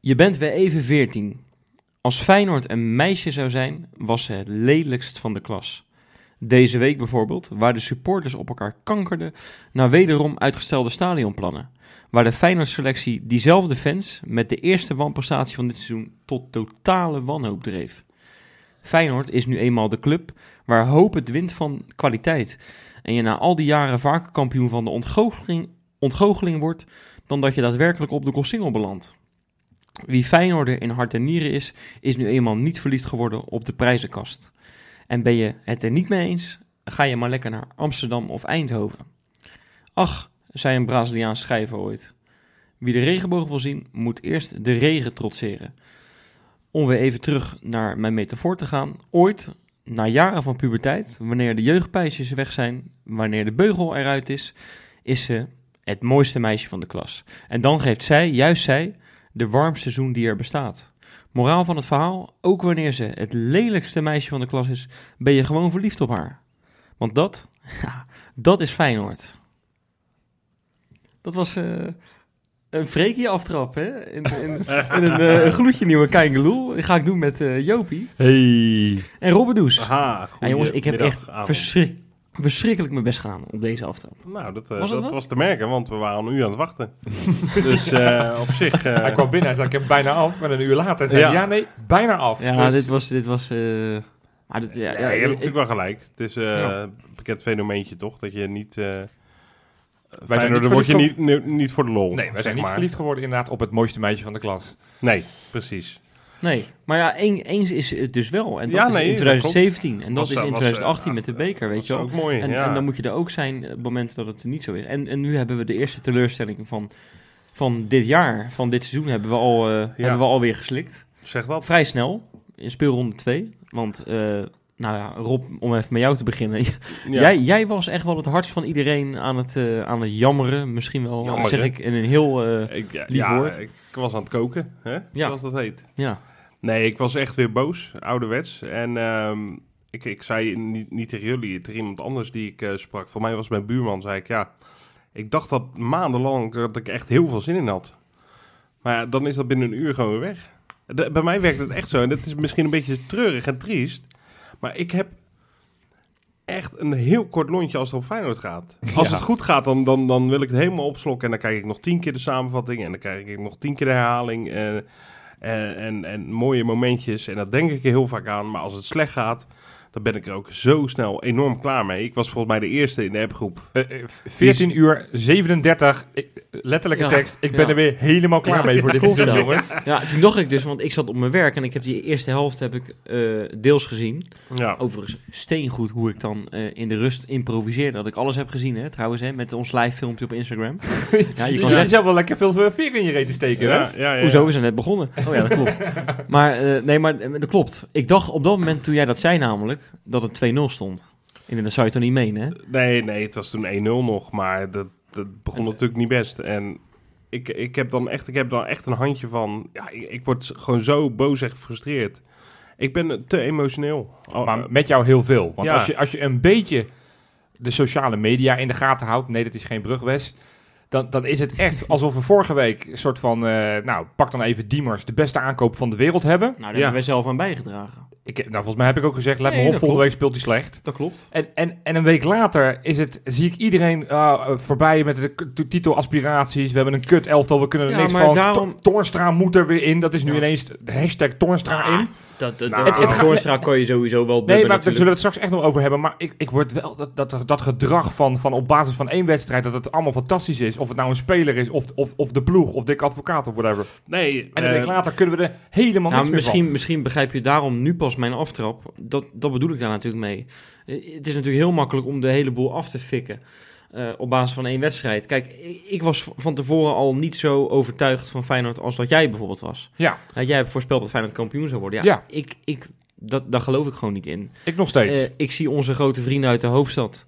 Je bent weer even 14. Als Feyenoord een meisje zou zijn, was ze het lelijkst van de klas. Deze week bijvoorbeeld, waar de supporters op elkaar kankerden na wederom uitgestelde stadionplannen. Waar de Feyenoord-selectie diezelfde fans met de eerste wanprestatie van dit seizoen tot totale wanhoop dreef. Feyenoord is nu eenmaal de club waar hoop het wint van kwaliteit. En je na al die jaren vaker kampioen van de ontgoocheling, ontgoocheling wordt dan dat je daadwerkelijk op de Gossingel belandt. Wie Feyenoorder in hart en nieren is, is nu eenmaal niet verliefd geworden op de prijzenkast. En ben je het er niet mee eens, ga je maar lekker naar Amsterdam of Eindhoven. Ach, zei een Braziliaans schrijver ooit. Wie de regenboog wil zien, moet eerst de regen trotseren. Om weer even terug naar mijn metafoor te gaan. Ooit, na jaren van puberteit, wanneer de jeugdpijsjes weg zijn, wanneer de beugel eruit is, is ze het mooiste meisje van de klas. En dan geeft zij, juist zij, de warmste zoen die er bestaat. Moraal van het verhaal, ook wanneer ze het lelijkste meisje van de klas is, ben je gewoon verliefd op haar. Want dat, ja, dat is Feyenoord. Dat was eh, een freakie aftrap, hè? In, in, in een, eh, een gloedje nieuwe Keingeloel. Die ga ik doen met eh, Jopie Hey. en Robbedoes. Aha, Ja, jongens, ik heb echt verschrik, verschrikkelijk mijn best gedaan op deze aftrap. Nou, dat, eh, Was dat was te merken, want we waren een uur aan het wachten. dus eh, op zich... eh, Hij kwam binnen en zei, ik heb bijna af. En een uur later zei hij, Ja. ja nee, bijna af. Ja, Dus- dit was... Dit was eh, maar dit, ja, ja, ja, je hebt ik- natuurlijk wel gelijk. Het is eh, Ja. een bekend fenomeentje toch, dat je niet... eh Wij zijn Feyenoord, niet dan word je niet, niet voor de lol, Nee, wij zijn niet maar. verliefd geworden inderdaad op het mooiste meisje van de klas. Nee, precies. Nee, maar ja, een- eens is het dus wel. En dat Ja, is nee, in dat 2017. En dat Was, is eh, in was, 2018 eh, met de beker, weet Dat je wel. ook mooi, En, ja. en dan moet je er ook zijn op het moment dat het niet zo is. En, en nu hebben we de eerste teleurstelling van, van dit jaar, van dit seizoen, hebben we, al, eh, hebben we alweer geslikt. Zeg dat. Vrij snel, in speelronde 2. Want, eh, nou ja, Rob, om even met jou te beginnen. Jij, jij was echt wel het hardst van iedereen aan het, eh, aan het jammeren. Misschien wel, Jammeren. zeg ik in een heel... eh, Ik, ja, lief ja, woord. ik was aan het koken, hè? Ja. zoals dat heet. ja. Nee, ik was echt weer boos, ouderwets. En ehm, ik, ik zei niet, niet tegen jullie, tegen iemand anders die ik eh, sprak. Voor mij was mijn buurman, zei ik, ja... Ik dacht dat maandenlang dat ik echt heel veel zin in had. Maar ja, dan is dat binnen een uur gewoon weer weg. De- bij mij werkt het echt zo. En dat is misschien een beetje treurig en triest. Maar ik heb echt een heel kort lontje als het op Feyenoord gaat. Als Ja. het goed gaat, dan, dan, dan wil ik het helemaal opslokken. En dan krijg ik nog tien keer de samenvatting. En dan krijg ik nog tien keer de herhaling. En, en, en, mooie momentjes. En dat denk ik heel vaak aan. Maar als het slecht gaat, dan ben ik er ook zo snel enorm klaar mee. Ik was volgens mij de eerste in de appgroep. Eh, eh, 14 uur 37, ik, letterlijke Ja, tekst. Ik ben ja. er weer helemaal klaar Ja, mee voor dit seizoen, ja. jongens. Ja, toen dacht ik dus, want ik zat op mijn werk en ik heb die eerste helft heb ik eh, deels gezien. Ja. Overigens steengoed hoe ik dan eh, in de rust improviseerde. Dat ik alles heb gezien, hè, trouwens, hè, met ons live filmpje op Instagram. ja, je kan zelf wel lekker veel veer in je reet te steken, hè? Ja, ja, ja. hoezo is het net begonnen? Oh ja, dat klopt. maar eh, nee, maar eh, dat klopt. Ik dacht op dat moment, toen jij dat zei namelijk, dat het 2-0 stond. En dat zou je toch niet menen, hè? Nee, nee, het was toen 1-0 nog, maar dat, dat begon Het- natuurlijk niet best. En ik, ik, heb dan echt, ik heb dan echt een handje van... Ja, ik, ik word gewoon zo boos en gefrustreerd. Ik ben te emotioneel. Maar met jou heel veel. Want Ja. als, je, als je een beetje de sociale media in de gaten houdt... Nee, dat is geen brugwes. Dan, dan is het echt alsof we vorige week een soort van... eh, nou, pak dan even Diemers, de beste aankoop van de wereld hebben. Nou, daar Ja. hebben wij zelf aan bijgedragen. Ik, nou, volgens mij heb ik ook gezegd, let Nee, me op, volgende klopt. week speelt hij slecht. Dat klopt. En, en, en een week later is het, zie ik iedereen ah, eh, voorbij met de k- t- titelaspiraties. We hebben een kut elftal, we kunnen er Ja, niks maar van. daarom- To- Toornstra moet er weer in. Dat is nu Ja. ineens de hashtag Toornstra in. Dat, dat, Nou, het, kan je sowieso wel Nee, dubben maar daar zullen we het straks echt nog over hebben. Maar ik, ik word wel dat, dat, dat gedrag van, van op basis van één wedstrijd... dat het allemaal fantastisch is. Of het nou een speler is, of, of, of de ploeg, of Dick Advocaat of whatever. nee, En een eh, week later kunnen we er helemaal Nou, niks meer misschien, van. misschien begrijp je daarom nu pas mijn aftrap. Dat, dat bedoel ik daar natuurlijk mee. Eh, Het is natuurlijk heel makkelijk om de hele boel af te fikken. Eh, op basis van één wedstrijd. Kijk, ik, was van tevoren al niet zo overtuigd van Feyenoord als dat jij bijvoorbeeld was. Ja, Nou, jij hebt voorspeld dat Feyenoord kampioen zou worden. Ja, Ja. Ik, ik, dat, daar geloof ik gewoon niet in. ik nog steeds. Eh, ik zie onze grote vrienden uit de hoofdstad.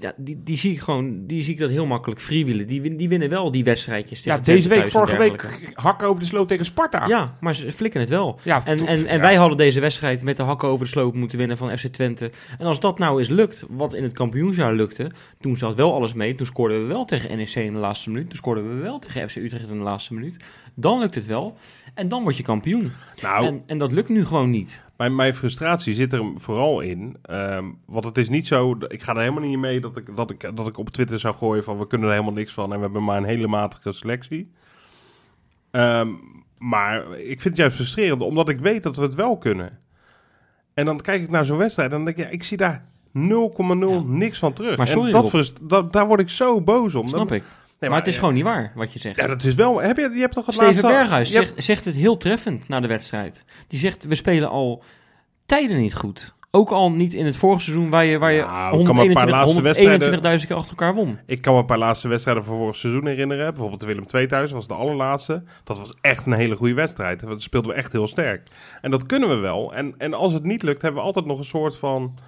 Ja, die, die zie ik gewoon, die zie ik dat heel makkelijk freewheelen. Die, die winnen wel die wedstrijdjes. ja, deze week, vorige week, hakken over de sloot tegen Sparta. Ja, maar ze flikken het wel. ja En, en, en ja. wij hadden deze wedstrijd met de hakken over de sloop moeten winnen van FC Twente. En als dat nou eens lukt, wat in het kampioensjaar lukte, toen zat wel alles mee. Toen scoorden we wel tegen NEC in de laatste minuut. Toen scoorden we wel tegen FC Utrecht in de laatste minuut. Dan lukt het wel. En dan word je kampioen. Nou, En, en dat lukt nu gewoon niet. Mijn, mijn frustratie zit er vooral in. ehm, want het is niet zo. Ik ga er helemaal niet mee dat ik, dat, ik, dat ik op Twitter zou gooien van we kunnen er helemaal niks van en we hebben maar een hele matige selectie. Ehm, maar ik vind het juist frustrerend, omdat ik weet dat we het wel kunnen. En dan kijk ik naar zo'n wedstrijd en dan denk ik, ja, ik zie daar 0,0 niks van terug. Maar sorry, en dat daar word ik zo boos om. Snap Dan- ik. Nee, maar het is ja, gewoon niet waar wat je zegt. Ja, dat is wel. Heb je, je hebt toch het Steven laatste... Berghuis hebt- zegt, zegt het heel treffend na de wedstrijd. Die zegt, we spelen al tijden niet goed. Ook al niet in het vorige seizoen waar je, waar je Nou, ik kan me een paar 121 laatste 121.000 keer achter elkaar won. Ik kan me een paar laatste wedstrijden van vorig seizoen herinneren. Bijvoorbeeld de Willem II thuis was de allerlaatste. Dat was echt een hele goede wedstrijd. Dat speelden we echt heel sterk. En dat kunnen we wel. En, en als het niet lukt, hebben we altijd nog een soort van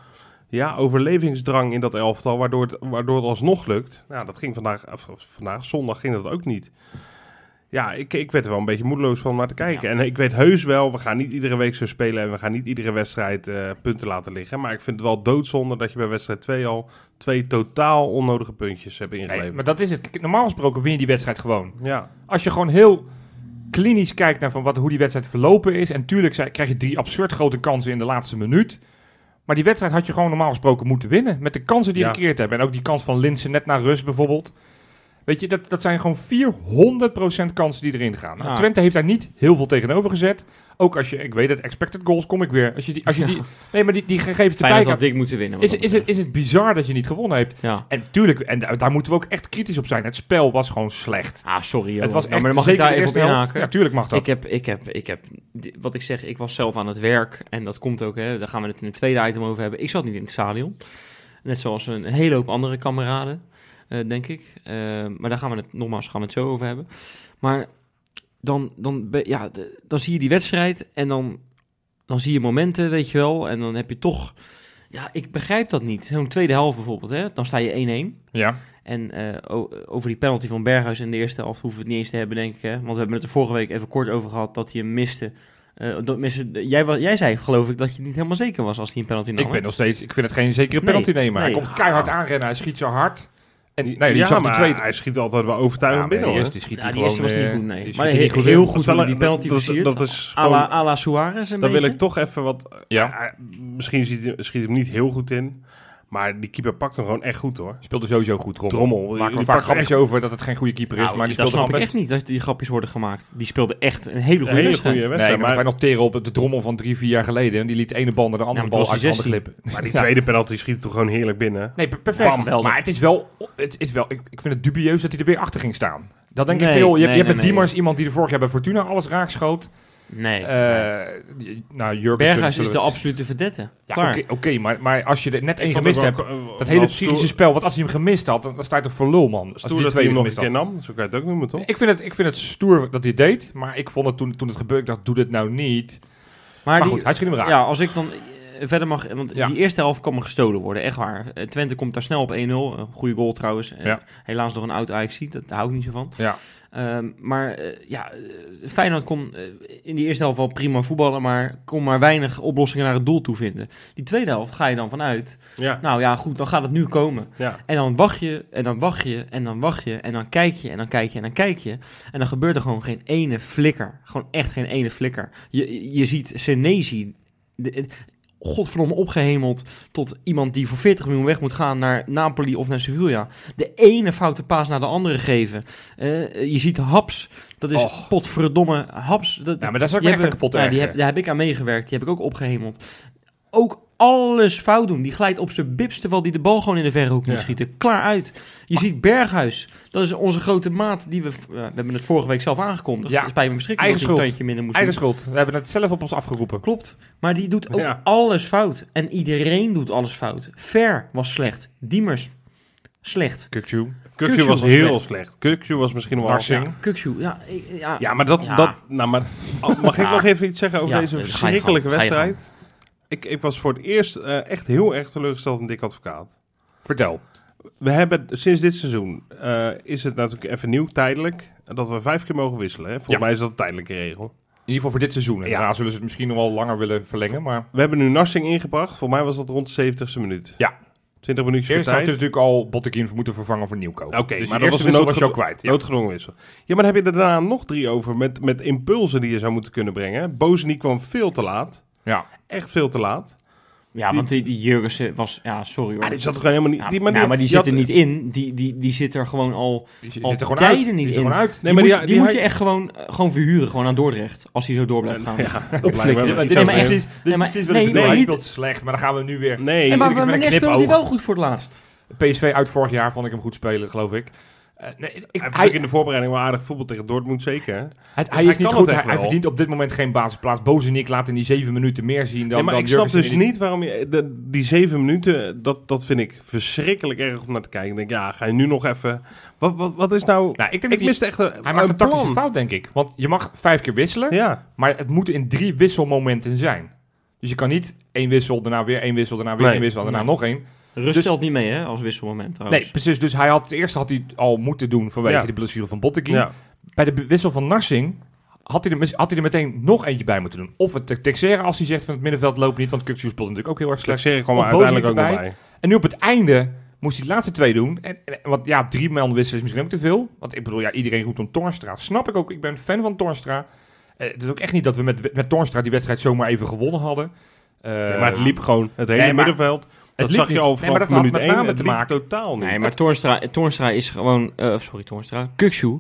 ja, overlevingsdrang in dat elftal. Waardoor het, waardoor het alsnog lukt. Nou, dat ging vandaag, vandaag, zondag ging dat ook niet. Ja, ik, ik werd er wel een beetje moedeloos van naar te kijken. En ik weet heus wel, we gaan niet iedere week zo spelen. En we gaan niet iedere wedstrijd eh, punten laten liggen. Maar ik vind het wel doodzonde dat je bij wedstrijd 2 al twee totaal onnodige puntjes hebt ingeleverd. Nee, maar dat is het. Normaal gesproken win je die wedstrijd gewoon. Ja, Als je gewoon heel klinisch kijkt naar van wat, hoe die wedstrijd verlopen is. En tuurlijk krijg je drie absurd grote kansen in de laatste minuut. Maar die wedstrijd had je gewoon normaal gesproken moeten winnen. Met de kansen die je Ja. gecreëerd hebben. En ook die kans van Linsen net na rust bijvoorbeeld. Weet je, dat, dat zijn gewoon 400% kansen die erin gaan. Nou, Ja. Twente heeft daar niet heel veel tegenover gezet. Ook als je, ik weet het, expected goals kom ik weer. Als je die, als je die, nee, maar die, die gegevens Feyenoord had gaat, dik moeten winnen. is, dat is, het, is het bizar dat je niet gewonnen hebt. Ja. En tuurlijk, en da- daar moeten we ook echt kritisch op zijn. Het spel was gewoon slecht. Ah, sorry. joh. Het was maar dan mag ik daar even op inhaken. Ja, tuurlijk mag dat. Ik heb, ik heb, ik heb, wat ik zeg, ik was zelf aan het werk. En dat komt ook, hè, daar gaan we het in het tweede item over hebben. Ik zat niet in het stadion. Net zoals een hele hoop andere kameraden, denk ik. Eh, maar daar gaan we het, nogmaals, gaan we het zo over hebben. Maar dan, dan, ja, dan zie je die wedstrijd en dan, dan zie je momenten, weet je wel. En dan heb je toch, ja, ik begrijp dat niet. Zo'n tweede helft bijvoorbeeld, hè, dan sta je 1-1. ja. En eh, over die penalty van Berghuis in de eerste helft hoeven we het niet eens te hebben, denk ik. Hè? Want we hebben het er vorige week even kort over gehad dat hij hem miste. Eh, dat miste jij, wa- jij zei, geloof ik, dat je niet helemaal zeker was als hij een penalty nam. Ik ben nog steeds, ik vind het geen zekere Nee, penalty nemen. Hij komt keihard aanrennen, hij schiet zo hard. En nee, die ja, zag die maar tweede. hij schiet altijd wel overtuigend Ja, binnen. die hoor. eerste schiet Ja, die eerste gewoon, was niet eh, goed, nee. die Maar hij heel, niet heel in. goed Dat die penalty dat- dat- versiert. dat is à gewoon- la, à la Suarez een Dan wil ik toch even wat... Ja. eh, misschien schiet, hij- schiet hem niet heel goed in. Maar die keeper pakt hem gewoon echt goed hoor. Speelde sowieso goed, Drommel. Drommel. Maken die vaak pakt grapjes echt over dat het geen goede keeper is, Nou, maar die dat snap ik echt niet, dat die grapjes worden gemaakt. Die speelde echt een hele Een goede hele wedstrijd. goede Nee, wedstrijd. maar wij noteren op de Drommel van drie, vier jaar geleden. En die liet de ene bal naar de andere Ja, bal uit de maar die tweede penalty schiet toch gewoon heerlijk binnen. Nee, per- perfect. Bam, maar het is wel, het is wel ik, ik vind het dubieus dat hij er weer achter ging staan. Dat denk ik Nee, veel. Je, hebt- nee, je hebt nee, met nee. Diemers iemand die er vorig jaar bij Fortuna alles raakschoot. Nee. Eh nou, Jurgen Berghuis is de absolute verdette. Ja, oké, oké, maar, maar als je er net één gemist hebt, eh, dat hele psychische spel, want als hij hem gemist had, dan, dan sta je toch voor lul, man. Als Stoer die dat hij hem nog een keer nam. Zo kan je het ook noemen, toch? Ik vind, het, ik vind het stoer dat hij het deed, maar ik vond het toen, toen het gebeurde, ik dacht, doe dit nou niet. Maar, Maar die, goed, hij schiet hem raak. Ja, als ik dan eh, verder mag... Want Ja. die eerste helft kan me gestolen worden, echt waar. Twente komt daar snel op 1-0. Een goede goal trouwens. Ja. Helaas door een oud ajax dat hou ik niet zo van. Ja. Ehm, maar eh, ja, eh, Feyenoord kon eh, in die eerste helft wel prima voetballen... maar kon maar weinig oplossingen naar het doel toe vinden. Die tweede helft ga je dan vanuit... Ja. nou ja, goed, dan gaat het nu komen. ja. En dan wacht je, en dan wacht je, en dan wacht je, en dan kijk je, en dan kijk je, en dan kijk je. En dan gebeurt er gewoon geen ene flikker. Gewoon echt geen ene flikker. Je, je ziet Senezi, de- godverdomme opgehemeld tot iemand die voor 40 miljoen weg moet gaan naar Napoli of naar Sevilla. De ene foute paas naar de andere geven. Eh, je ziet Haps, dat is Och. potverdomme Haps. Dat, Ja, maar dat is ook echt hebben- kapot die heb, Daar heb ik aan meegewerkt, die heb ik ook opgehemeld. Ook alles fout doen. Die glijdt op zijn bips terwijl die de bal gewoon in de verre hoek moet Ja. schieten. Klaar uit. Je ziet Berghuis. Dat is onze grote maat die we... we hebben het vorige week zelf aangekondigd. Ja. Het spijt me verschrikkelijk Eigen een schuld. tandje minder moest Eigen doen. schuld. We hebben het zelf op ons afgeroepen. Klopt. Maar die doet ook Ja. alles fout. En iedereen doet alles fout. Ver was slecht. Diemers. slecht. Kukju. Kukju was was heel slecht. slecht. Kukju was misschien wel... Narsing. Ja, ja, ja, Ja, maar dat... Ja. dat nou, maar, oh, mag ik nog even iets zeggen over Ja, deze je verschrikkelijke wedstrijd? Ik, ik was voor het eerst eh, echt heel erg teleurgesteld in Dick Advocaat. Vertel. We hebben sinds dit seizoen, eh, is het natuurlijk even nieuw, tijdelijk, dat we vijf keer mogen wisselen. Hè? Volgens Ja. mij is dat een tijdelijke regel. In ieder geval voor dit seizoen. En Ja. daarna zullen ze het misschien nog wel langer willen verlengen. Maar We hebben nu Narsing ingebracht. Voor mij was dat rond de 70ste minuut. Ja. 20 minuutjes eerst had je natuurlijk al Bottekin moeten vervangen voor Nieuwkoop. Oké, dus maar dat was een noodgedwongen- kwijt. Ja. Noodgedwongen wissel. Ja, maar dan heb je er daarna nog drie over met, met impulsen die je zou moeten kunnen brengen. Bozeni kwam veel te laat. Ja. Echt veel te laat. Ja, want die, die Jurgensen was... Ja, sorry hoor. Maar die zat er gewoon helemaal niet... Ja, die, maar, die, maar die die zit er niet in. Die, die, die zit er gewoon al... Die zit Al er gewoon tijden uit. niet Die in. gewoon uit. Nee, die maar moet, die, die die moet je echt gewoon, gewoon verhuren, gewoon aan Dordrecht. Als hij zo door blijft gaan. Ja, Opflikken. maar precies- is Nee, maar- precies wat nee, ik bedoel. nee, Hij niet- speelt slecht, maar dan gaan we nu weer... Nee, maar wanneer speelde hij knipoog. wel goed voor het laatst? PSV uit vorig jaar vond ik hem goed spelen, geloof ik. Eh, nee, ik, Hij heeft hij, in de voorbereiding wel aardig voetbal tegen Dortmund, zeker. het- hij hij is niet goed. Hij, hij verdient op dit moment geen basisplaats. Bozenik laat in die zeven minuten meer zien dan Nee, maar dan ik snap dus die- niet waarom je... de- die zeven minuten, dat, dat vind ik verschrikkelijk erg om naar te kijken. Ik denk, ja, ga je nu nog even... Wat, wat, wat is nou... Nou, ik denk ik miste echt een, hij maakt een tactische plan. fout, denk ik. Want je mag vijf keer wisselen, Ja, maar het moeten in drie wisselmomenten zijn. Dus je kan niet één wissel, daarna weer één wissel, daarna weer Nee. één wissel, daarna Nee. nog één. Rust Dus- niet mee, hè, als wisselmoment trouwens. Nee, precies. Dus hij had, het eerste had hij al moeten doen vanwege Ja. de blessure van Botteguin. ja. Bij de wissel van Narsing had hij, er, had hij er meteen nog eentje bij moeten doen. Of het te- Texera als hij zegt van het middenveld loopt niet, want Kukcu speelt natuurlijk ook heel erg slecht. Slexeren kwam er uiteindelijk ook erbij. bij. En nu op het einde moest hij de laatste twee doen. En, en, want ja, drie man wisselen is misschien ook te veel. Want ik bedoel, ja, iedereen roept om Tornstra. Snap ik ook, ik ben fan van Tornstra. Eh, het is ook echt niet dat we met, met Tornstra die wedstrijd zomaar even gewonnen hadden. Eh, maar het liep gewoon, het hele nee, maar middenveld. Dat zag je al Nee, vanaf maar dat had minuut met 1. name Het te maken- totaal niet. Nee, maar Toornstra, Toornstra is gewoon... eh sorry, Toornstra. Kuksu.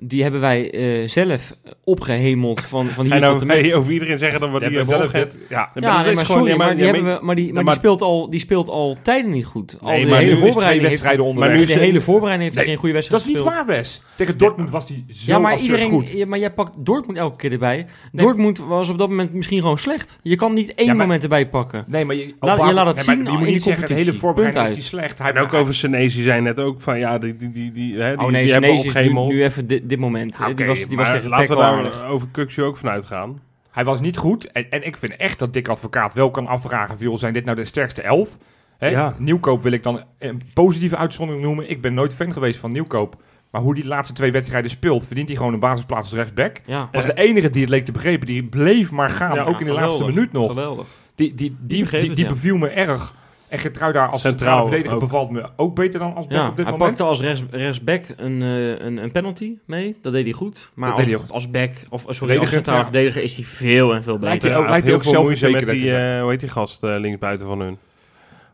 Die hebben wij eh, zelf opgehemeld van, van hier je tot en nou met... nee, over iedereen zeggen dan wat Je die hebben zelf dit- ja. Ja, Ja, dat nee, is maar gewoon- sorry, maar, die, hebben we, maar, die, maar maar- die, speelt al, die speelt al tijden niet goed. Al Nee, de maar hele nu is twee voorbereiding heeft, wedstrijden maar nu de hele voorbereiding heeft hij Nee, geen goede Dat wedstrijd is niet waar, Wes. Tegen Dortmund was hij zo Ja, maar iedereen, goed. ja, maar jij pakt Dortmund elke keer erbij. Dortmund was op dat moment misschien gewoon slecht. Je kan niet één moment erbij pakken. Nee, maar je, Laat- het zien Je moet in niet die zeggen, de hele voorbereiding is die slecht. Hij, En ook over Senesi zei net ook van, ja, die, die, die, die, hè, die, oh nee, die hebben Senesi is nu, opgehemeld. nu even dit, moment. Oké, die was, die was tegen laten we daar over Kuxu ook vanuit gaan. hij was niet goed. En, en ik vind echt dat Dick Advocaat wel kan afvragen... Viel, zijn dit nou de sterkste elf? Hè? Ja. Nieuwkoop wil ik dan een positieve uitzondering noemen. Ik ben nooit fan geweest van Nieuwkoop. Maar hoe die de laatste twee wedstrijden speelt... verdient hij gewoon een basisplaats als rechtsback. Ja, Was de enige die het leek te begrepen. Die bleef maar gaan, Ja, ook in de laatste minuut nog. Geweldig. Die, die, die, die, die ja. beviel me erg. En daar als Centraal centrale verdediger ook. bevalt me ook beter dan als back Ja, op dit hij moment. pakte als rechts, rechtsback een, eh, een, een penalty mee. Dat deed hij goed. Maar Dat als, deed hij ook. als back, of eh, sorry, als Verdediger, centrale ja. verdediger is hij veel en veel Lijkt beter. hij ook- Ja, lijkt hij heel ook veel moeite met die, eh, hoe heet die gast eh, linksbuiten van hun? Hoe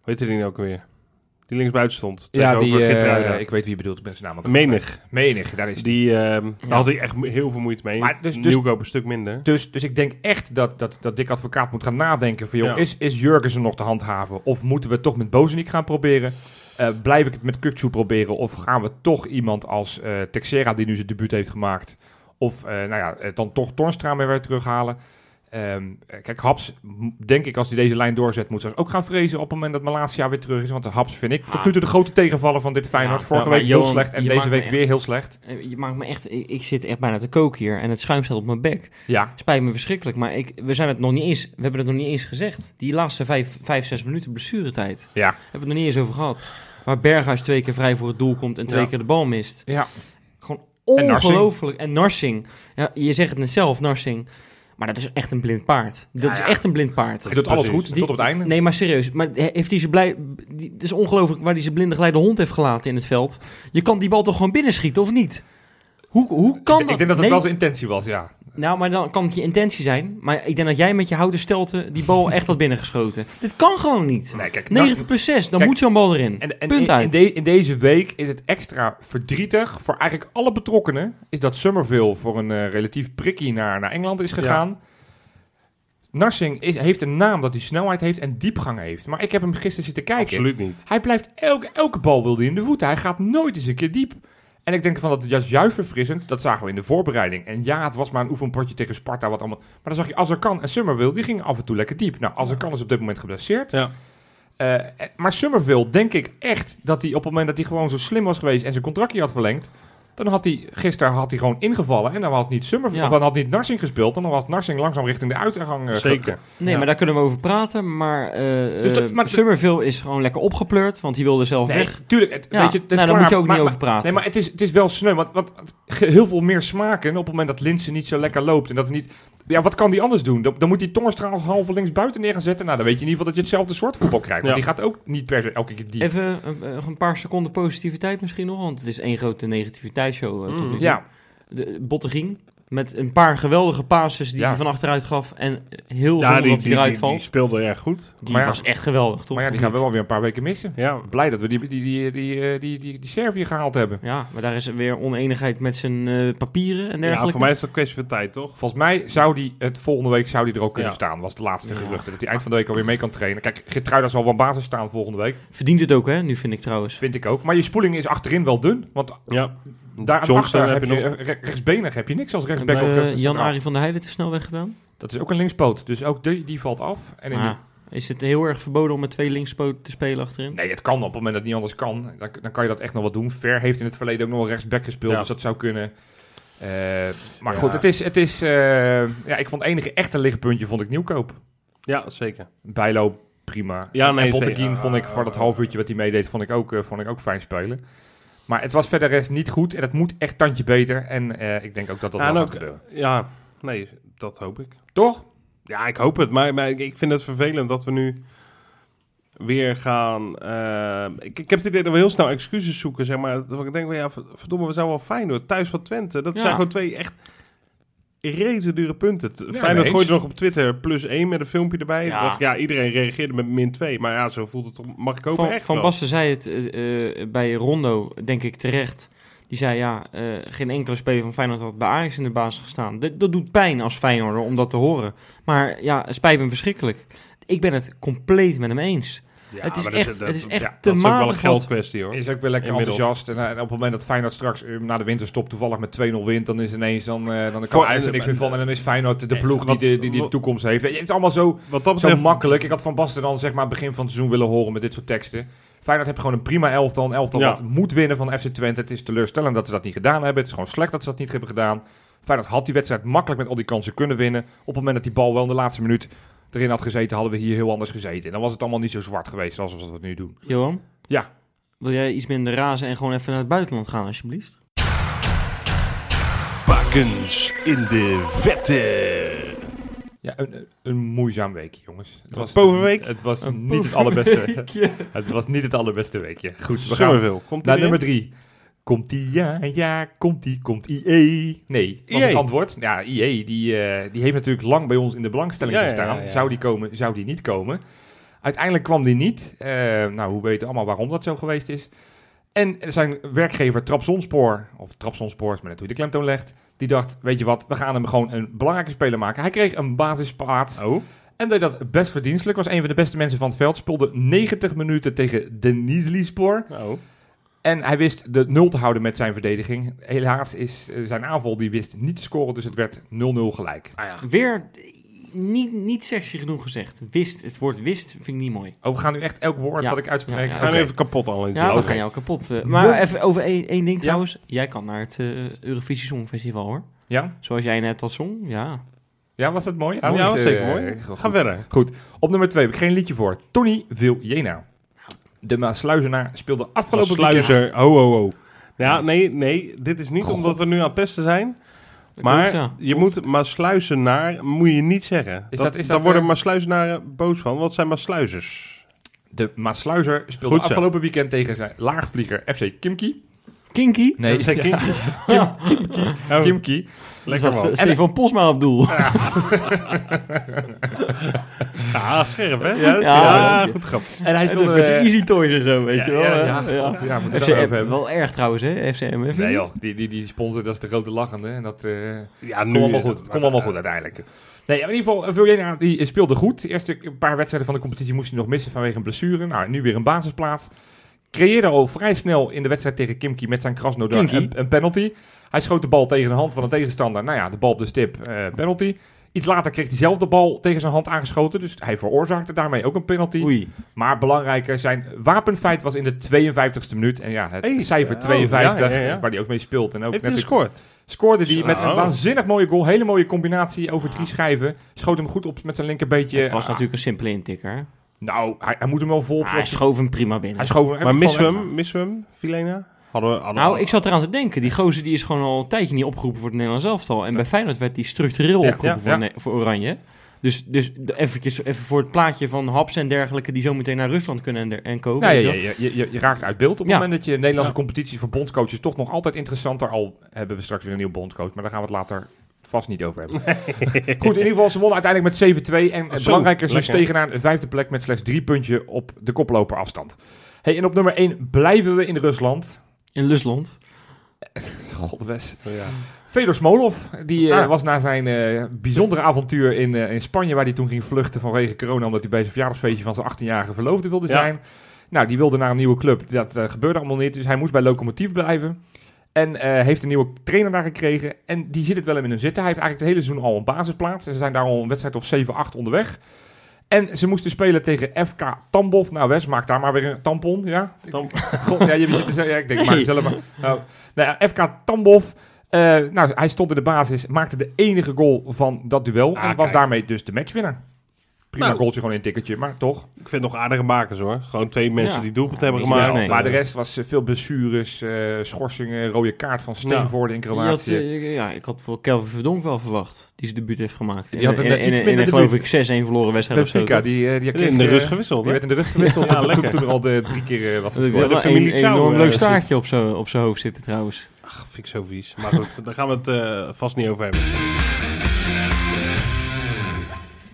heet die nou ook weer? Die linksbuiten stond. Ja, tegenover die, eh, ik weet wie je bedoelt. Ik ben zijn naam ook Menig. Menig, daar is die. Die, ehm, Ja. Daar had hij echt heel veel moeite mee. Maar dus- dus- Nieuwkoop een stuk minder. Dus, dus ik denk echt dat, dat, dat Dick Advocaat moet gaan nadenken van... Joh, Ja. is, is Jurgensen nog te handhaven? Of moeten we toch met Bozenik gaan proberen? Eh, blijf ik het met Kukcu proberen? Of gaan we toch iemand als eh Texera, die nu zijn debuut heeft gemaakt... Of eh, nou ja, dan toch Tornstra weer weer terughalen? Ehm, eh, kijk, Haps, denk ik als hij deze lijn doorzet... moet ze ook gaan vrezen op het moment dat Malasia weer terug is. Want de Haps vind ik tot nu toe de grote tegenvaller van dit Feyenoord. Ja, Vorige maar week heel slecht en je deze week weer heel slecht. Eh, Je maakt me echt, ik, ik zit echt bijna te koken hier en het schuim staat op mijn bek. Ja, Spijt me verschrikkelijk, maar ik, we, zijn het nog niet eens, we hebben het nog niet eens gezegd. Die laatste vijf, vijf zes minuten blessuretijd. ja. Hebben we het nog niet eens over gehad. Waar Berghuis twee keer vrij voor het doel komt en twee Ja. keer de bal mist. ja. Gewoon En Narsing. ongelooflijk. En Narsing. Ja, je zegt het net zelf, Narsing. Maar dat is echt een blind paard. Dat Ja, is ja. echt een blind paard. Hij doet alles goed, Die- tot op het einde. Nee, maar serieus. Maar he- heeft hij zijn blij... Die, het is ongelooflijk waar hij zijn blinde geleide hond heeft gelaten in het veld. Je kan die bal toch gewoon binnenschieten, of niet? Hoe, hoe kan ik, dat? ik denk dat het Nee, wel zijn intentie was, ja. Nou, maar dan kan het je intentie zijn. Maar ik denk dat jij met je houten stelte die bal echt had binnengeschoten. Dit kan gewoon niet. Nee, kijk, 90 plus 6, dan Kijk, moet zo'n bal erin. En, en Punt in, uit. In, de- in deze week is het extra verdrietig voor eigenlijk alle betrokkenen. Is dat Somerville voor een eh, relatief prikkie naar, naar Engeland is gegaan. Narsing is, heeft een naam dat hij snelheid heeft en diepgang heeft. Maar ik heb hem gisteren zitten kijken. Absoluut niet. Hij blijft elke, elke bal wil hij in de voeten. Hij gaat nooit eens een keer diep. En ik denk van dat is juist verfrissend. Dat zagen we in de voorbereiding. En ja, het was maar een oefenpotje tegen Sparta. Wat allemaal. Maar dan zag je Azarkan en Summerville. Die gingen af en toe lekker diep. Nou, Azarkan is op dit moment geblesseerd. Ja. Eh, eh, maar Summerville, denk ik echt dat hij op het moment dat hij gewoon zo slim was geweest en zijn contractje had verlengd, dan had hij gisteren had hij gewoon ingevallen en dan had niet Summerville, Ja. of dan had niet Narsing gespeeld, en dan was Narsing langzaam richting de uitgang. eh, Zeker. Nee, Ja. maar daar kunnen we over praten. Maar, eh Dus dat- maar- Summerville is gewoon lekker opgepleurd, want hij wilde zelf Nee, weg. tuurlijk. Het, Ja, weet je, het is nou, daar klaar, moet je ook maar- niet over maar- praten. Nee, maar het is, het is wel sneu. Want, want heel veel meer smaken op het moment dat Linsen niet zo lekker loopt. En dat het niet... Ja, wat kan die anders doen? Dan, dan moet hij Tongerstraal halve links buiten neer gaan zetten. Nou, dan weet je in ieder geval dat je hetzelfde soort voetbal krijgt. Want Ja. die gaat ook niet per se elke keer diep. Even eh, eh, een paar seconden positiviteit misschien nog, want het is één grote negativiteitsshow. eh, tot Mm, nu toe. ja, De Bottegien, met een paar geweldige passes die Ja. hij van achteruit gaf. En heel Ja, zonder die, dat hij die, eruit die, valt. die speelde erg goed. Die Maar ja. was echt geweldig, toch? maar ja, die gaan we wel weer een paar weken missen. Ja. Blij dat we die, die, die, die, eh, die, die, die Servië gehaald hebben. Ja, maar daar is weer oneenigheid met zijn eh, papieren en dergelijke. ja, voor mij is dat een kwestie van tijd, toch? Volgens mij zou die het volgende week zou die er ook kunnen Ja. staan. Was de laatste Ja. geruchte. Dat hij eind van de week alweer mee kan trainen. Kijk, Geertruida zal wel basis staan volgende week. Verdient het ook, hè? Nu vind ik trouwens. Vind ik ook. Maar je spoeling is achterin wel dun. Want Ja. Daar Johnston heb heb je nog. re- rechtsbenig heb je niks als rechtsback Eh, of rechtscentraal. Jan-Arie van der Heijden te snel weggedaan. Dat is ook een linkspoot, dus ook die, die valt af. En in is het heel erg verboden om met twee linkspoten te spelen achterin? nee, het kan op het moment dat het niet anders kan. Dan, dan kan je dat echt nog wat doen. Ver heeft in het verleden ook nog wel rechtsback gespeeld, Ja. dus dat zou kunnen. Eh, maar Ja. goed, het is... Het is eh, ja, ik vond het enige echte lichtpuntje vond ik nieuwkoop. Ja, zeker. Bijlo, prima. Ja, En nee, Botteguin zeker. vond ik voor dat half uurtje wat hij meedeed, vond ik ook, eh, vond ik ook fijn spelen. Maar het was verder niet goed en het moet echt tandje beter. En eh, ik denk ook dat dat Ja, wel gaat gebeuren. Ja, nee, dat hoop ik. Toch? Ja, ik hoop het. Maar, maar ik- vind het vervelend dat we nu weer gaan... eh, ik, ik heb het idee dat we heel snel excuses zoeken, zeg maar. Dat ik denk, ja, verdomme, we zijn wel fijn hoor. Thuis van Twente. Dat Ja. zijn gewoon twee echt rete dure punten. Mee Feyenoord gooide nog op Twitter plus één met een filmpje erbij. Ja. Ja. ja, iedereen reageerde met min 2. Maar ja, zo voelt het toch. Mag ik ook Van, echt van. Basten zei het eh, eh, bij Rondo, denk ik terecht. Die zei ja, eh, geen enkele speler van Feyenoord had bij Ajax in de basis gestaan. Dat, dat doet pijn als Feyenoorder om dat te horen. Maar ja, spijt me verschrikkelijk. Ik ben het compleet met hem eens. Ja, het is echt- het is echt ja, te dat is ook wel een matig geldkwestie hoor. Is ook weer lekker Inmiddels. enthousiast. En, eh, op het moment dat Feyenoord straks eh, na de winterstop toevallig met 2-0 wint, dan is ineens dan, eh dan kan er niks meer van. En dan is Feyenoord de ploeg die de, die, die de toekomst heeft. Het is allemaal zo, Wat dat zo betreft, makkelijk. Ik had Van Basten dan zeg maar aan het begin van het seizoen willen horen met dit soort teksten. Feyenoord heeft gewoon een prima elftal. Een elftal Ja. wat moet winnen van FC Twente. Het is teleurstellend dat ze dat niet gedaan hebben. Het is gewoon slecht dat ze dat niet hebben gedaan. Feyenoord had die wedstrijd makkelijk met al die kansen kunnen winnen. Op het moment dat die bal wel in de laatste minuut erin had gezeten, hadden we hier heel anders gezeten. En dan was het allemaal niet zo zwart geweest zoals we het nu doen. Johan? Ja. Wil jij iets minder razen en gewoon even naar het buitenland gaan alsjeblieft? Bakens in de vette. Ja, een, een moeizaam weekje, jongens. Het was, Bovenweek? Het was Een niet het allerbeste. het was niet het allerbeste weekje. Goed, we gaan. Komt naar nummer drie. Komt die, ja, ja, komt die, komt IE. Nee, was IE. het antwoord. Ja, IE, die, eh, die heeft natuurlijk lang bij ons in de belangstelling Ja, gestaan. ja, ja. Zou die komen, zou die niet komen? Uiteindelijk kwam die niet. Eh, nou, we weten allemaal waarom dat zo geweest is. En zijn werkgever Trabzonspoor, of Trabzonspoor, is maar net hoe je de klemtoon legt, die dacht, weet je wat, we gaan hem gewoon een belangrijke speler maken. Hij kreeg een basisplaats. Oh, En deed dat best verdienstelijk. Was een van de beste mensen van het veld. Speelde 90 minuten tegen Denizlispor. oh. En hij wist de nul te houden met zijn verdediging. Helaas is eh, zijn aanval die wist niet te scoren. Dus het werd 0-0 gelijk. Ah, ja. Weer niet, niet sexy genoeg gezegd. Wist, het woord wist vind ik niet mooi. Oh, we gaan nu echt elk woord Ja. wat ik uitspreek. Ja, gaan even kapot al in Ja, we gaan jou kapot. eh. maar even over één, één ding Ja. trouwens. Jij kan naar het eh, Eurovisie Songfestival hoor. Ja? Zoals jij net dat zong, ja. ja, was dat mooi? Ja, was zeker mooi. goed. Ga verder. Op nummer 2 heb ik geen liedje voor. Tony Viljena. De Maasluizenaar speelde afgelopen weekend... Sluizer. Ho, ho, ho. Ja, nee, nee. Dit is niet omdat we nu aan het pesten zijn. Dat Maar klopt, ja. je moet maar sluizenaar, moet je niet zeggen. Is dat, dat- is daar dat, worden eh, maar sluizenaren boos van. Wat zijn maar sluizers? De Maasluizer speelde Goed afgelopen weekend tegen zijn laagvlieger FC Kimki. Kinky? Nee, ja, Kim- Oh, Kimki. Lekker man. eh, Stefan Posma op doel. Ja, scherp hè? Ja, dat Ja. Ja, goed grap. En hij speelde... Met de eh, Easy Toys en zo, weet ja, je wel. ja, ja, Ja. Ja, FCM, hebben. wel erg trouwens, hè? FCM. Nee niet? joh, die, die, die sponsor, dat is de grote lachende. En dat eh Ja, komt allemaal goed. Het komt allemaal goed uiteindelijk. Nee, in ieder geval, Viljena die speelde goed. De eerste paar wedstrijden van de competitie moest hij nog missen vanwege een blessure. Nou, nu weer een basisplaats. Creëerde al vrij snel in de wedstrijd tegen Kimki met zijn Krasnodar een, een penalty. Hij schoot de bal tegen de hand van een tegenstander. Nou ja, de bal op de stip, eh, penalty. Iets later kreeg hij zelf de bal tegen zijn hand aangeschoten. Dus hij veroorzaakte daarmee ook een penalty. Oei. Maar belangrijker, zijn wapenfeit was in de 52e minuut. En ja, het Hey, cijfer oh, 52, ja, ja, ja. waar hij ook mee speelt. En ook Heeft hij gescoord? scoorde hij met een Zo. waanzinnig mooie goal. Hele mooie combinatie over drie schijven. Schoot hem goed op met zijn linkerbeetje. Het was Ah, natuurlijk een simpele intikker. Nou, hij, hij moet hem wel vol. Ah, hij schoof hem prima binnen. hij schoof hem Maar missen we hem? Missen we hem, Filena? Hadden we, hadden Nou, we- ik zat eraan te denken. Die gozer die is gewoon al een tijdje niet opgeroepen voor het Nederlands elftal. En bij Feyenoord werd die structureel Ja, opgeroepen ja, voor, ja. Ne- voor Oranje. Dus, dus eventjes, even voor het plaatje van Haps en dergelijke... die zo meteen naar Rusland kunnen en, der- en co. Nou, ja, je je, je, je, je raakt uit beeld op het Ja. moment dat je Nederlandse Ja. competitie voor bondcoaches toch nog altijd interessanter. Al hebben we straks weer een nieuwe bondcoach, maar daar gaan we het later vast niet over hebben. Goed, in ieder geval, ze wonnen uiteindelijk met 7-2. En het belangrijker, ze stegen naar een vijfde plek met slechts drie puntje op de koploper afstand. Hey, en op nummer 1 blijven we in Rusland. In Rusland. God, Wes. Ja. Fedor Smolov, die eh, Ah. was na zijn eh, bijzondere avontuur in, eh, in Spanje, waar hij toen ging vluchten vanwege corona, omdat hij bij zijn verjaardagsfeestje van zijn 18-jarige verloofde wilde Ja. zijn. Nou, die wilde naar een nieuwe club. Dat gebeurde allemaal niet, dus hij moest bij Lokomotief blijven. En eh, heeft een nieuwe trainer daar gekregen. En die zit het wel in hun zitten. Hij heeft eigenlijk het hele seizoen al een basisplaats. En ze zijn daar al een wedstrijd of 7-8 onderweg. En ze moesten spelen tegen FK Tambov. Nou, Wes, maak daar maar weer een tampon, ja? God, ja, je zit zeggen, ja, ik denk, het zelf maar. Nou, nou ja, FK Tambov. eh, nou, hij stond in de basis, maakte de enige goal van dat duel. Ah, en was kijk. daarmee dus de matchwinnaar. Prima Nou. goaltje, gewoon een tikkertje, maar toch. Ik vind het nog aardige makers hoor. Gewoon twee mensen Ja. die doelpunt Ja, hebben gemaakt. nee. Maar de rest was eh, veel blessures, eh, schorsingen, rode kaart van Steenvoorde in had, Kroatië. eh, ja, ik had wel Kelvin Verdonk wel verwacht. Die zijn debuut heeft gemaakt. Die In- had een, iets minder geloof ik 6-1 verloren wedstrijd of zo. Die, die kreeg, In de rust gewisseld Die hè? werd in de rust gewisseld. Ja, toen, lekker. toen er al de drie keer was Dat gescoord. een, enorm leuk staartje op zijn op zijn hoofd zitten trouwens. Ach, vind ik zo vies. Maar goed, daar gaan we het eh, vast niet over hebben.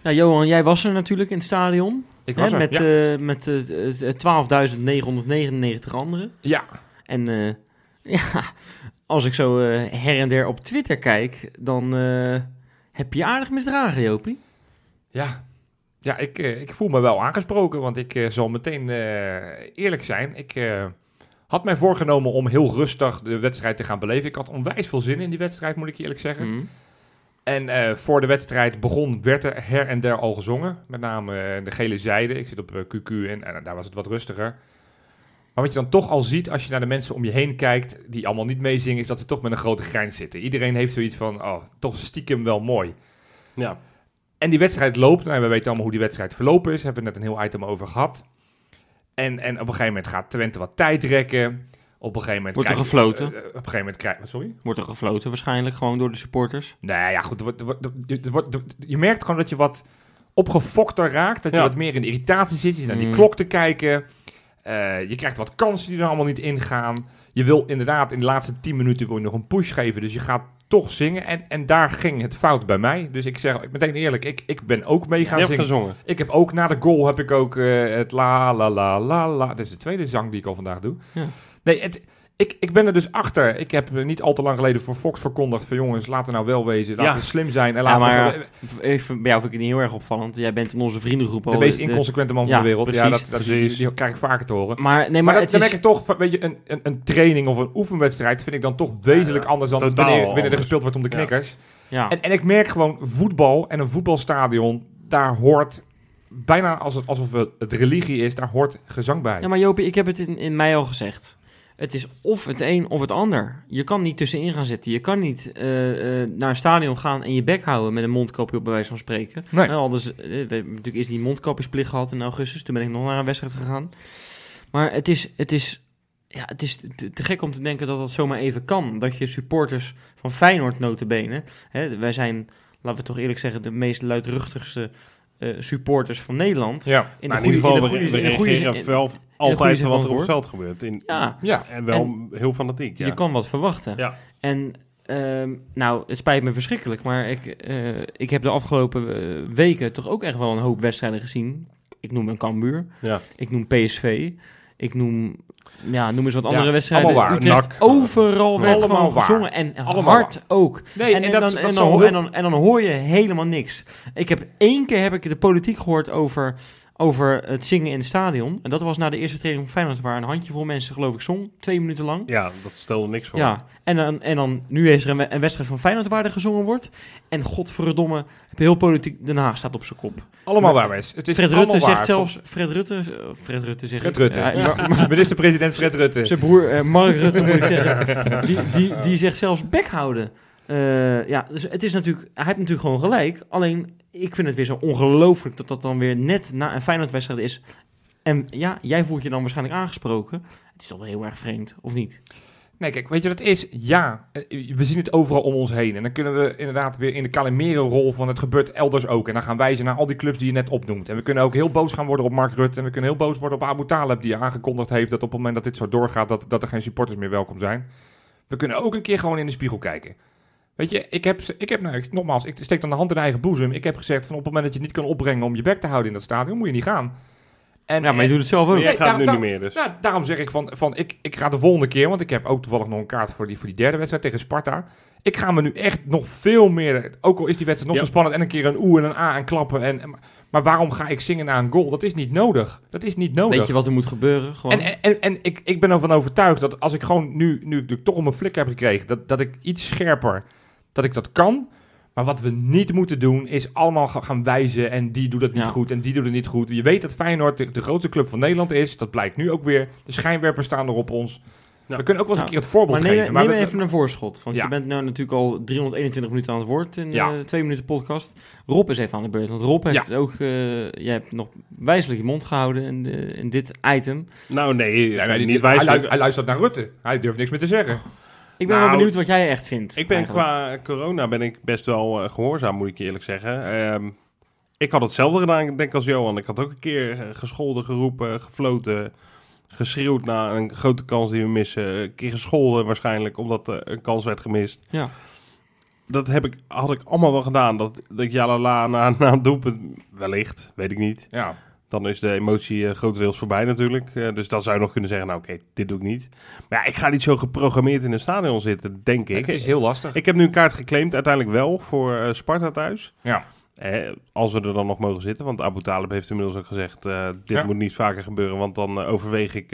Nou, Johan, jij was er natuurlijk in het stadion. Ik Hè, was er, met ja. eh, met eh, eh, 12.999 anderen. ja. En eh, ja, als ik zo her en der op Twitter kijk, dan heb je aardig misdragen, Jopie. Ja, ja ik, ik voel me wel aangesproken, want ik zal meteen eerlijk zijn. Ik had mij voorgenomen om heel rustig de wedstrijd te gaan beleven. Ik had onwijs veel zin in die wedstrijd, moet ik je eerlijk zeggen. Mm. En eh, voor de wedstrijd begon, werd er her en der al gezongen. Met name eh, de gele zijde. Ik zit op eh, QQ en, en daar was het wat rustiger. Maar wat je dan toch al ziet als je naar de mensen om je heen kijkt, die allemaal niet meezingen, is dat ze toch met een grote grijns zitten. Iedereen heeft zoiets van, oh, toch stiekem wel mooi. Ja. En die wedstrijd loopt. Nou, we weten allemaal hoe die wedstrijd verlopen is. Hebben we net een heel item over gehad. En, en op een gegeven moment gaat Twente wat tijd rekken. Op een gegeven moment... Wordt er krijg- gefloten? eh, eh, op een gegeven moment krijg Sorry? Wordt er gefloten waarschijnlijk, gewoon door de supporters. Nee, ja goed. je merkt gewoon dat je wat opgefokter raakt. Dat je Ja. wat meer in de irritatie zit. Je zit naar die Mm. klok te kijken. Eh, je krijgt wat kansen die er allemaal niet ingaan. Je wil inderdaad in de laatste 10 minuten wil je nog een push geven. Dus je gaat toch zingen. En, en daar ging het fout bij mij. Dus ik zeg meteen eerlijk, ik, ik ben ook mee gaan zingen. gezongen. Ik heb ook na de goal heb ik ook het la la la la la. Dat is de tweede zang die ik al vandaag doe. Ja. Nee, het, ik, ik ben er dus achter. Ik heb niet al te lang geleden voor Fox verkondigd van jongens, laten we nou wel wezen. Laten Ja. we slim zijn en Ja, laten maar we even, bij jou vind ik het niet heel erg opvallend. Jij bent in onze vriendengroep al... de meest inconsequente man ja, van de wereld. ja, precies, dat, dat, precies. Die, die krijg ik vaker te horen. Maar, nee, Maar, maar, dat, het dan is... merk ik toch, weet je, een, een, een training of een oefenwedstrijd vind ik dan toch wezenlijk Ja, anders dan wanneer, wanneer er gespeeld wordt om de Ja. knikkers. Ja. En, en ik merk gewoon voetbal en een voetbalstadion, daar hoort bijna als het, alsof het, het religie is, daar hoort gezang bij. Ja, maar Jopie, ik heb het in, in mei al gezegd. Het is of het een of het ander. Je kan niet tussenin gaan zitten. Je kan niet eh, eh, naar een stadion gaan en je bek houden met een mondkapje op bij wijze van spreken. Nee. Nou, ze- eh, we hebben natuurlijk eerst die mondkapjesplicht gehad in augustus. Toen ben ik nog naar een wedstrijd gegaan. Maar het is, het is, ja, het is te, te gek om te denken dat dat zomaar even kan. Dat je supporters van Feyenoord notabene... Hè, wij zijn, laten we toch eerlijk zeggen, de meest luidruchtigste supporters van Nederland. Ja, In, Nou, de in ieder goede- geval, in de goede- we de goede reageren wel goede altijd wat er op veld gebeurt. In, Ja, ja. En wel heel fanatiek, ja. Je kan wat verwachten. Ja. En ehm, nou, het spijt me verschrikkelijk, maar ik, eh, ik heb de afgelopen eh, weken toch ook echt wel een hoop wedstrijden gezien. Ik noem een Cambuur, Ja. ik noem PSV, ik noem, ja, noem eens wat andere Ja, wedstrijden. allemaal waar. Utrecht, NAC. overal werd Allemaal gewoon waar. gezongen en Allemaal hard ook. Nee, en, en, en, dat, dan, en, dan, en dan hoor je helemaal niks. Ik heb één keer heb ik de politiek gehoord over over het zingen in het stadion. En dat was na de eerste training van Feyenoord, waar een handjevol mensen, geloof ik, zong. Twee minuten lang. Ja, dat stelde niks voor. Ja, en dan, en dan nu is er een, we- een wedstrijd van Feyenoord waar er gezongen wordt. En godverdomme, heel politiek Den Haag staat op zijn kop. Allemaal waar, mensen. Het is Fred Rutte zegt zelfs, Fred Rutte, eh, Fred Rutte zegt Fred Rutte. Ja, maar- maar- Minister-president Fred Rutte. zijn broer eh, Mark Rutte moet ik zeggen, die, die, die zegt zelfs bek houden. Eh, ja, dus het is natuurlijk, hij heeft natuurlijk gewoon gelijk. Alleen, ik vind het weer zo ongelooflijk dat dat dan weer net na een Feyenoord-wedstrijd is. En ja, jij voelt je dan waarschijnlijk aangesproken. Het is toch wel heel erg vreemd, of niet? Nee, kijk, weet je wat het is? Ja, eh, we zien het overal om ons heen. En dan kunnen we inderdaad weer in de Calimero-rol van het gebeurt elders ook. En dan gaan wijzen naar al die clubs die je net opnoemt. En we kunnen ook heel boos gaan worden op Mark Rutte. En we kunnen heel boos worden op Abu Talib, die aangekondigd heeft dat op het moment dat dit zo doorgaat, dat, dat er geen supporters meer welkom zijn. We kunnen ook een keer gewoon in de spiegel kijken. Weet je, ik heb, ik heb nou, ik- nogmaals, ik steek dan de hand in eigen boezem. Ik heb gezegd van op het moment dat je het niet kan opbrengen om je bek te houden in dat stadion, moet je niet gaan. En, Ja, maar je doet het zelf ook. Jij Nee, gaat daar- nu daar- niet meer dus. nou, daarom zeg ik van, van ik, ik ga de volgende keer, want ik heb ook toevallig nog een kaart voor die, voor die derde wedstrijd tegen Sparta. Ik ga me nu echt nog veel meer, ook al is die wedstrijd nog Ja. zo spannend en een keer een oe en een a en klappen. En, en- maar waarom ga ik zingen na een goal? Dat is niet nodig. Dat is niet nodig. Weet je wat er moet gebeuren? Gewoon. En, en, en, en ik, ik ben ervan overtuigd dat als ik gewoon nu, nu ik toch om een flik heb gekregen, dat, dat ik iets scherper, dat ik dat kan. Maar wat we niet moeten doen, is allemaal ga- gaan wijzen en die doet het niet Ja. goed en die doet het niet goed. Je weet dat Feyenoord de, de grootste club van Nederland is. Dat blijkt nu ook weer. De schijnwerpers staan er op ons. Ja. We kunnen ook wel eens Ja. een keer het voorbeeld maar neem, geven. Maar neem we- even een voorschot. Want Ja. je bent nu natuurlijk al 321 minuten aan het woord in Ja. eh, twee minuten podcast. Rob is even aan de beurt. Want Rob heeft Ja. ook... eh jij hebt nog wijselijk je mond gehouden in, de, in dit item. Nou nee, niet hij, wijselijk. hij luistert naar Rutte. Hij durft niks meer te zeggen. Ik ben Nou, wel benieuwd wat jij echt vindt. Ik ben eigenlijk. qua corona ben ik best wel eh, gehoorzaam, moet ik je eerlijk zeggen. Ehm, ik had hetzelfde gedaan, denk ik, als Johan. Ik had ook een keer gescholden, geroepen, gefloten, geschreeuwd na een grote kans die we missen. Een keer gescholden waarschijnlijk, omdat eh, een kans werd gemist. Ja. Dat heb ik, had ik allemaal wel gedaan. Dat, dat jalala na, na een doelpunt, wellicht, weet ik niet. Ja. Dan is de emotie eh, grotendeels voorbij natuurlijk. Eh, dus dan zou je nog kunnen zeggen, nou oké, dit doe ik niet. Maar ja, ik ga niet zo geprogrammeerd in een stadion zitten, denk ik. Het is heel lastig. Ik heb nu een kaart geclaimd, uiteindelijk wel, voor eh, Sparta thuis. Ja. Eh, als we er dan nog mogen zitten. Want Abu Talib heeft inmiddels ook gezegd, dit Ja. moet niet vaker gebeuren. Want dan overweeg ik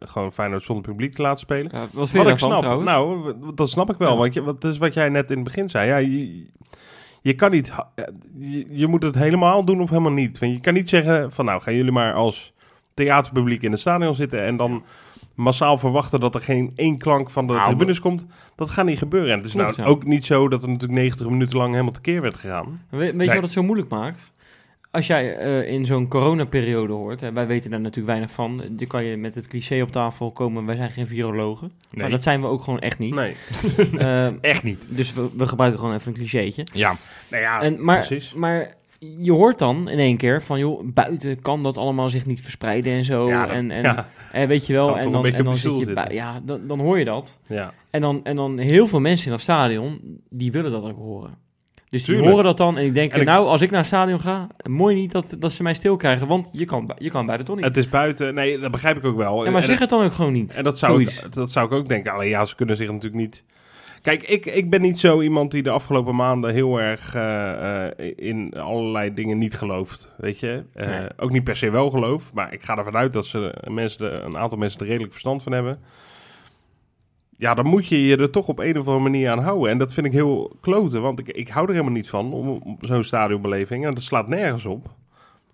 gewoon Feyenoord zonder publiek te laten spelen. Ja, wat vind Wat je ik snap, trouwens? nou, dat snap ik wel. Ja. Want je, wat, dat is wat jij net in het begin zei. Ja, je, je kan niet, eh, je, je moet het helemaal doen of helemaal niet. Want je kan niet zeggen van nou, gaan jullie maar als theaterpubliek in het stadion zitten en dan massaal verwachten dat er geen één klank van de Nou, tribunes komt. Dat gaat niet gebeuren. En het is nou ook niet zo dat er natuurlijk 90 minuten lang helemaal tekeer werd gegaan. We- weet je wat het zo moeilijk maakt? Als jij eh, in zo'n coronaperiode hoort, hè, wij weten daar natuurlijk weinig van. Dan kan je met het cliché op tafel komen, wij zijn geen virologen. Maar dat zijn we ook gewoon echt niet. Nee. Eh, Echt niet. dus we, we gebruiken gewoon even een clichétje. Ja. Nou ja, En, maar, precies. maar je hoort dan in één keer van, joh, buiten kan dat allemaal zich niet verspreiden en zo. Ja, dat- en, en, ja, en weet je wel, we en dan, en dan zit je ja, dan, dan hoor je dat. ja. En dan, en dan heel veel mensen in dat stadion, die willen dat ook horen. Dus die Tuurlijk. horen dat dan en die ik- nou, als ik naar het stadion ga, mooi niet dat, dat ze mij stil krijgen, want je kan, je kan buiten toch niet. Het is buiten. Nee, dat begrijp ik ook wel. ja, maar En- zeg het dan ook gewoon niet. En dat zou, ik, dat zou ik ook denken. Alleen ja, ze kunnen zich natuurlijk niet... Kijk, ik, ik ben niet zo iemand die de afgelopen maanden heel erg eh, eh, in allerlei dingen niet gelooft. Weet je? Eh, Nee. Ook niet per se wel geloof. Maar ik ga ervan uit dat ze mensen een aantal mensen er redelijk verstand van hebben. Ja, dan moet je je er toch op een of andere manier aan houden. En dat vind ik heel kloten. Want ik, ik hou er helemaal niet van, om, om zo'n stadionbeleving. En dat slaat nergens op.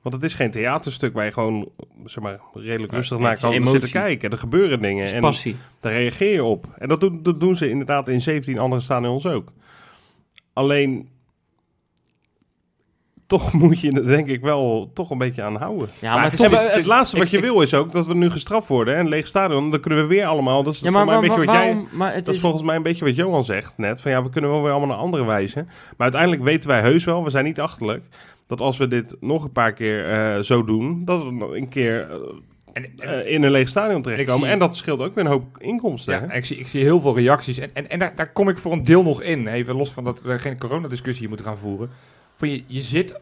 Want het is geen theaterstuk waar je gewoon zeg maar, redelijk rustig naar kan zitten kijken. Er gebeuren dingen. Het is en passie. daar reageer je op. En dat doen, dat doen ze inderdaad in 17 andere stadions ook. Alleen, toch moet je er denk ik wel toch een beetje aan houden. Ja, maar het toch- het, laatste wat ik- je ik- wil is ook dat we nu gestraft worden. En een leeg stadion, dan kunnen we weer allemaal... Dat is, Ja, maar, volgens mij maar, een beetje wat jij, waarom? Maar het dat is is, volgens mij een beetje wat Johan zegt net. Van ja, we kunnen wel weer allemaal naar andere wijzen. Maar uiteindelijk weten wij heus wel, we zijn niet achterlijk... dat als we dit nog een paar keer eh, zo doen... dat we nog een keer eh, En, en- eh, in een leeg stadion terechtkomen. zie- En dat scheelt ook weer een hoop inkomsten. Ja, ik zie, ik zie heel veel reacties. En, en, en daar, daar kom ik voor een deel nog in. Even los van dat we geen coronadiscussie hier moeten gaan voeren. Van je, je zit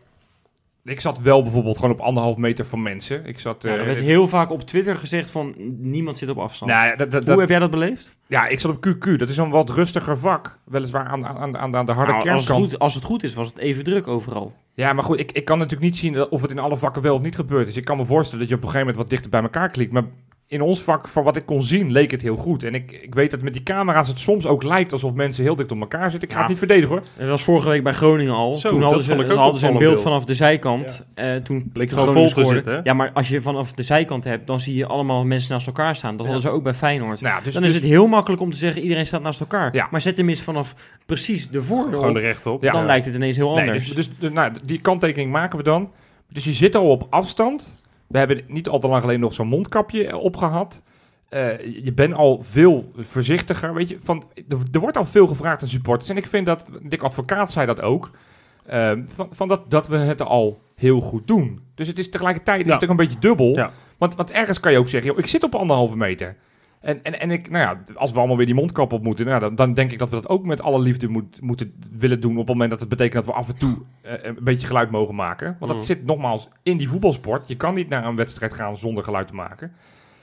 ik zat wel bijvoorbeeld gewoon op anderhalf meter van mensen. Ik zat... Ja, er eh, werd heel vaak op Twitter gezegd van niemand zit op afstand. nou ja, dat, dat, Hoe dat- heb jij dat beleefd? ja, ik zat op QQ. Dat is een wat rustiger vak. Weliswaar aan, aan, aan, aan de harde Nou, als, het kernkant. goed, als het goed is, was het even druk overal. Ja, maar goed, ik, ik kan natuurlijk niet zien of het in alle vakken wel of niet gebeurd is. Ik kan me voorstellen dat je op een gegeven moment wat dichter bij elkaar klikt. Maar in ons vak, van wat ik kon zien, leek het heel goed. En ik, ik weet dat met die camera's het soms ook lijkt alsof mensen heel dicht op elkaar zitten. Ik ga Ja. het niet verdedigen hoor. Het was vorige week bij Groningen al. Zo, toen dat hadden ze, hadden ze een beeld beeld. vanaf de zijkant. Eh, toen Bleek de gewoon vol te zitten? Ja, maar als je vanaf de zijkant hebt, dan zie je allemaal mensen naast elkaar staan. Dat hadden ze ook bij Feyenoord. Nou, ja, dus, dan dus- is het heel makkelijk om te zeggen, iedereen staat naast elkaar. Ja. Maar zet hem eens vanaf precies de voordeur Gewoon er rechtop. Ja. dan lijkt het ineens heel Nee, anders. dus, dus, dus, nou, die kanttekening maken we dan. Dus je zit al op afstand. We hebben niet al te lang geleden nog zo'n mondkapje opgehad. Eh, je bent al veel voorzichtiger. Weet je, van, er, er wordt al veel gevraagd aan supporters. En ik vind dat, Dick Advocaat zei dat ook. eh, van, van dat, dat we het al heel goed doen. Dus het is tegelijkertijd is het ook een beetje dubbel. Ja. Want, want ergens kan je ook zeggen, joh, ik zit op anderhalve meter. En, en, en ik, nou ja, als we allemaal weer die mondkap op moeten, nou, dan, dan denk ik dat we dat ook met alle liefde moet, moeten willen doen. Op het moment dat het betekent dat we af en toe eh, een beetje geluid mogen maken. Want dat Mm. zit nogmaals in die voetbalsport. Je kan niet naar een wedstrijd gaan zonder geluid te maken.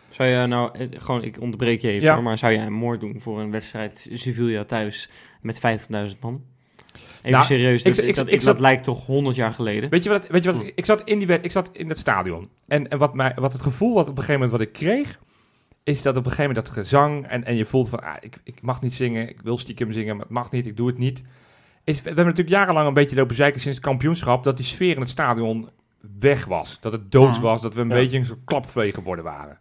Zou je nou, eh, gewoon, ik onderbreek je even, Ja. hoor, maar zou jij een moord doen voor een wedstrijd Sevilla thuis met 50.000 man? Even Nou, serieus, ik- dat, ik- dat, ik dat lijkt toch 100 jaar geleden? Weet je wat? Weet je wat Hm. ik, zat in die, ik zat in het stadion. En, en wat, mij, wat het gevoel wat op een gegeven moment wat ik kreeg, is dat op een gegeven moment dat gezang en, en je voelt van, ah, ik, ik mag niet zingen, ik wil stiekem zingen, maar het mag niet, ik doe het niet. Is, we hebben natuurlijk jarenlang een beetje lopen zeiken sinds het kampioenschap dat die sfeer in het stadion weg was. Dat het doods was, dat we een Ja. beetje een soort klapvee geworden waren.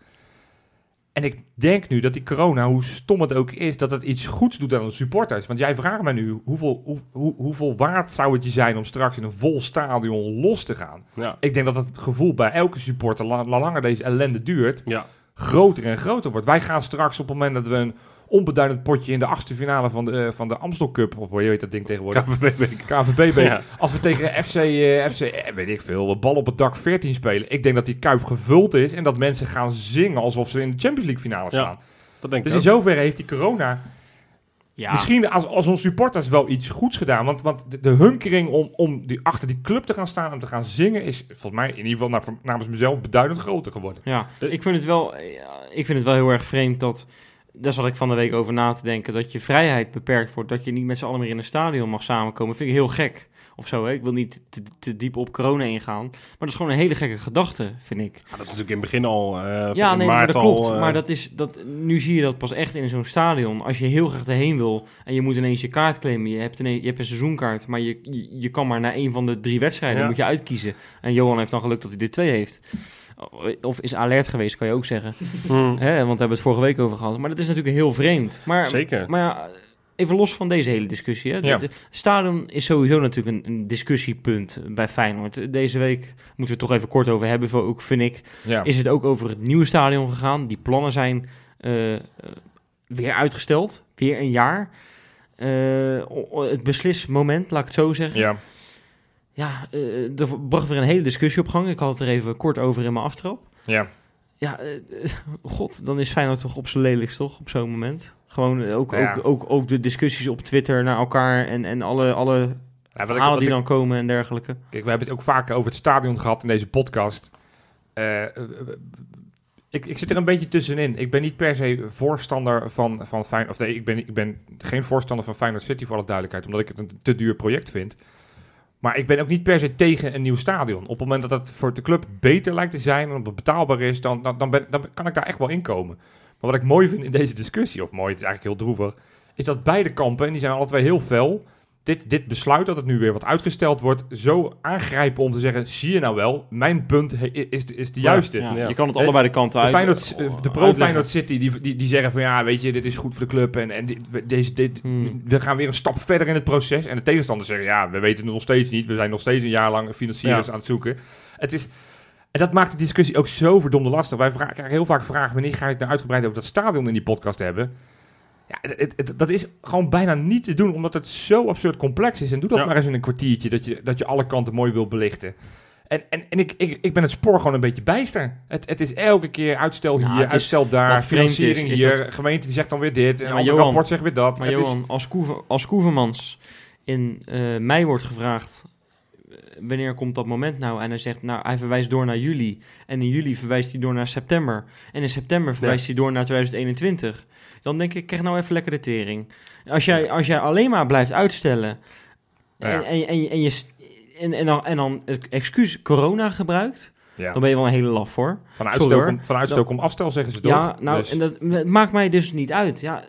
En ik denk nu dat die corona, hoe stom het ook is, dat het iets goeds doet aan de supporters. Want jij vraagt mij nu, hoeveel, hoe, hoe, hoeveel waard zou het je zijn om straks in een vol stadion los te gaan? Ja. Ik denk dat het gevoel bij elke supporter, la- la- langer deze ellende duurt, Ja. Groter en groter wordt. Wij gaan straks op het moment dat we een onbeduidend potje in de achtste finale van de, eh, van de Amstel Cup, of hoe heet dat ding tegenwoordig? KVB. KVB. Ja. Als we tegen FC, eh, FC eh, weet ik veel, bal op het dak 14 spelen. Ik denk dat die kuip gevuld is en dat mensen gaan zingen alsof ze in de Champions League finale Ja. staan. Dat denk ik Dus in ook. zovolverre heeft die corona Ja, misschien als, als onze supporters wel iets goeds gedaan. Want, want de, de hunkering om, om die, achter die club te gaan staan en te gaan zingen is volgens mij in ieder geval naar, namens mezelf beduidend groter geworden. Ja, ik vind, het wel, ja, ik vind het wel heel erg vreemd dat... Daar zat ik van de week over na te denken. Dat je vrijheid beperkt wordt. Dat je niet met z'n allen meer in een stadion mag samenkomen. vind ik heel gek. Of zo, hè? Ik wil niet te, te diep op corona ingaan. Maar dat is gewoon een hele gekke gedachte, vind ik. Ja, dat is natuurlijk in het begin al. eh, Ja, nee, maar maart dat klopt. al, eh, maar dat is, dat, nu zie je dat pas echt in zo'n stadion. Als je heel graag erheen wil en je moet ineens je kaart claimen. Je hebt, ineens, je hebt een seizoenkaart, maar je, je, je kan maar naar een van de drie wedstrijden. Ja. moet je uitkiezen. En Johan heeft dan geluk dat hij er twee heeft. Of is alert geweest, kan je ook zeggen. Hmm. Want we hebben het vorige week over gehad. Maar dat is natuurlijk heel vreemd. Maar, Zeker. maar ja, even los van deze hele discussie. Hè. Ja. Stadion is sowieso natuurlijk een, een discussiepunt bij Feyenoord. Deze week moeten we het toch even kort over hebben, ook vind ik Ja. is het ook over het nieuwe stadion gegaan. Die plannen zijn eh, weer uitgesteld, weer een jaar. O- het beslismoment, laat ik het zo zeggen. ja. Ja, eh, er bracht weer een hele discussie op gang. Ik had het er even kort over in mijn aftrap. Ja. Ja, eh, eh, god, dan is Feyenoord toch op zijn lelijkst, toch? Op zo'n moment. Gewoon eh, ook, Ja. ook, ook, ook de discussies op Twitter naar elkaar en, en alle, alle Ja, ik- verhalen die ik- dan komen en dergelijke. Kijk, we hebben het ook vaker over het stadion gehad in deze podcast. Ik, ik zit er een beetje tussenin. Ik ben niet per se voorstander van, van Feyenoord. Of nee, ik ben, ik ben geen voorstander van Feyenoord City voor alle duidelijkheid. Omdat ik het een te duur project vind. Maar ik ben ook niet per se tegen een nieuw stadion. Op het moment dat het voor de club beter lijkt te zijn en dat het betaalbaar is, dan, dan, dan, ben, dan kan ik daar echt wel in komen. Maar wat ik mooi vind in deze discussie, of mooi, het is eigenlijk heel droevig, is dat beide kampen, en die zijn alle twee heel fel, dit, dit besluit dat het nu weer wat uitgesteld wordt, zo aangrijpen om te zeggen, zie je nou wel, mijn punt he- is, is de juiste. Ja, Ja. Je kan het allebei de kanten De, uit. Feyenoord, eh, de uitleggen. pro-Feyenoord City, die, die, die zeggen van ja, weet je, dit is goed voor de club en, en dit, deze, dit, Hmm. we gaan weer een stap verder in het proces. En de tegenstanders zeggen ja, we weten het nog steeds niet. We zijn nog steeds een jaar lang financiers Ja. aan het zoeken. Het is, en dat maakt de discussie ook zo verdomde lastig. Wij vragen, krijgen heel vaak vragen, wanneer ga je het nou uitgebreid over dat stadion in die podcast hebben? Ja, het, het- dat is gewoon bijna niet te doen, omdat het zo absurd complex is. En doe dat Ja. maar eens in een kwartiertje, dat je, dat je alle kanten mooi wil belichten. En, en, en ik, ik, ik ben het spoor gewoon een beetje bijster. Het, het is elke keer uitstel hier, Nou, is- uitstel daar, is, financiering is hier, dat- gemeente die zegt dan weer dit, en Ja, een Johan- rapport zegt weer dat. Maar Het Johan, als, Koever, als Koevermans in eh, mei wordt gevraagd... wanneer komt dat moment nou? En hij zegt, nou, hij verwijst door naar juli. En in juli verwijst hij door naar september. En in september verwijst hij door naar 2021. Dan denk ik, krijg nou even lekker de tering. Als jij, als jij alleen maar blijft uitstellen... Ja. En, en, en, je- en, je, en, en, dan, en dan het excuus corona gebruikt... Ja. dan ben je wel een hele laf voor. Van uitstel, hoor. kom, van uitstel afstel, zeggen ze toch? Ja, nou, Dus- en dat, maakt mij dus niet uit. Ja,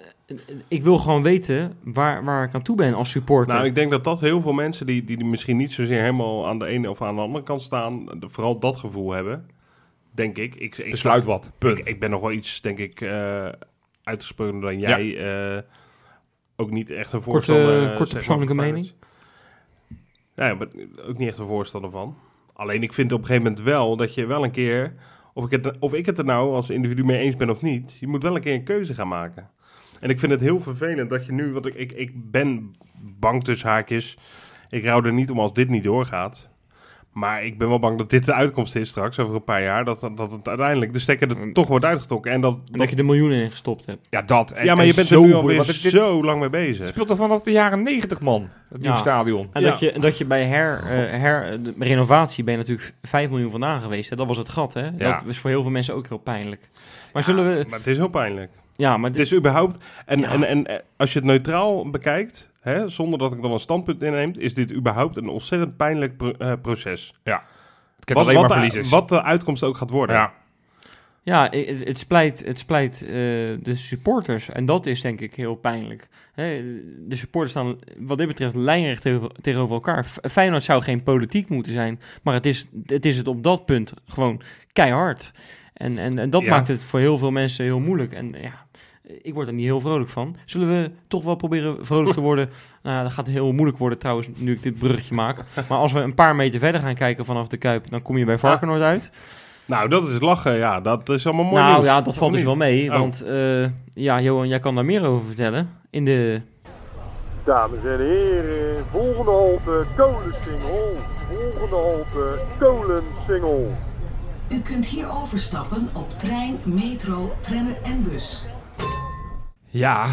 ik wil gewoon weten waar, waar ik aan toe ben als supporter. Nou, ik denk dat dat heel veel mensen die, die misschien niet zozeer helemaal aan de ene of aan de andere kant staan, vooral dat gevoel hebben. Denk ik. ik, ik besluit wat. Punt. Ik, ik ben nog wel iets, denk ik, eh uitgesproken dan jij. eh, ook niet echt een voorstander. eh, korte zeg persoonlijke maar, mening? Ja, maar ook niet echt een voorstander van. Alleen ik vind op een gegeven moment wel dat je wel een keer, of ik het, of ik het er nou als individu mee eens ben of niet, je moet wel een keer een keuze gaan maken. En ik vind het heel vervelend dat je nu, want ik, ik, ik ben bang tussen haakjes, ik rouw er niet om als dit niet doorgaat. Maar ik ben wel bang dat dit de uitkomst is straks, over een paar jaar, dat, dat het uiteindelijk de stekker er toch wordt uitgetrokken. En dat, dat dat- je er miljoenen in gestopt hebt. Ja, dat. En, ja, maar je bent er nu alweer zo lang mee bezig. speelt er vanaf de jaren 90, man. Het nieuwe Ja. stadion. En Ja. dat, je, dat je bij her, eh, her, de renovatie ben je natuurlijk 5 miljoen vandaan geweest. Hè? Dat was het gat, hè? Ja. Dat is voor heel veel mensen ook heel pijnlijk. Maar zullen we... Maar het is heel pijnlijk. Ja, maar Het dit, is überhaupt. En, Ja. en, en eh, als je het neutraal bekijkt, hè, zonder dat ik dan een standpunt inneem, is dit überhaupt een ontzettend pijnlijk pro- eh, proces. Ik heb alleen maar wat, de, verliezers. wat de uitkomst ook gaat worden. ja. ja, het, het splijt, het splijt eh, de supporters. En dat is denk ik heel pijnlijk. Hè, de supporters staan wat dit betreft lijnrecht tegen- tegenover elkaar. F- Feyenoord zou geen politiek moeten zijn. Maar het is het, is het op dat punt gewoon keihard. En, en, en dat Ja. maakt het voor heel veel mensen heel moeilijk. En ja, ik word er niet heel vrolijk van. Zullen we toch wel proberen vrolijk te worden? Nou, dat gaat heel moeilijk worden trouwens, nu ik dit bruggetje maak. Maar als we een paar meter verder gaan kijken vanaf de Kuip... dan kom je bij Varkenoord uit. Nou, dat is het lachen. Ja, dat is allemaal mooi. nou nieuws. ja, dat valt dus wel mee. Oh. Want eh, ja, Johan, jij kan daar meer over vertellen. In de... Dames en heren, volgende halte Kolensingel. Volgende halte Kolensingel. U kunt hier overstappen op trein, metro, tram en bus. Ja.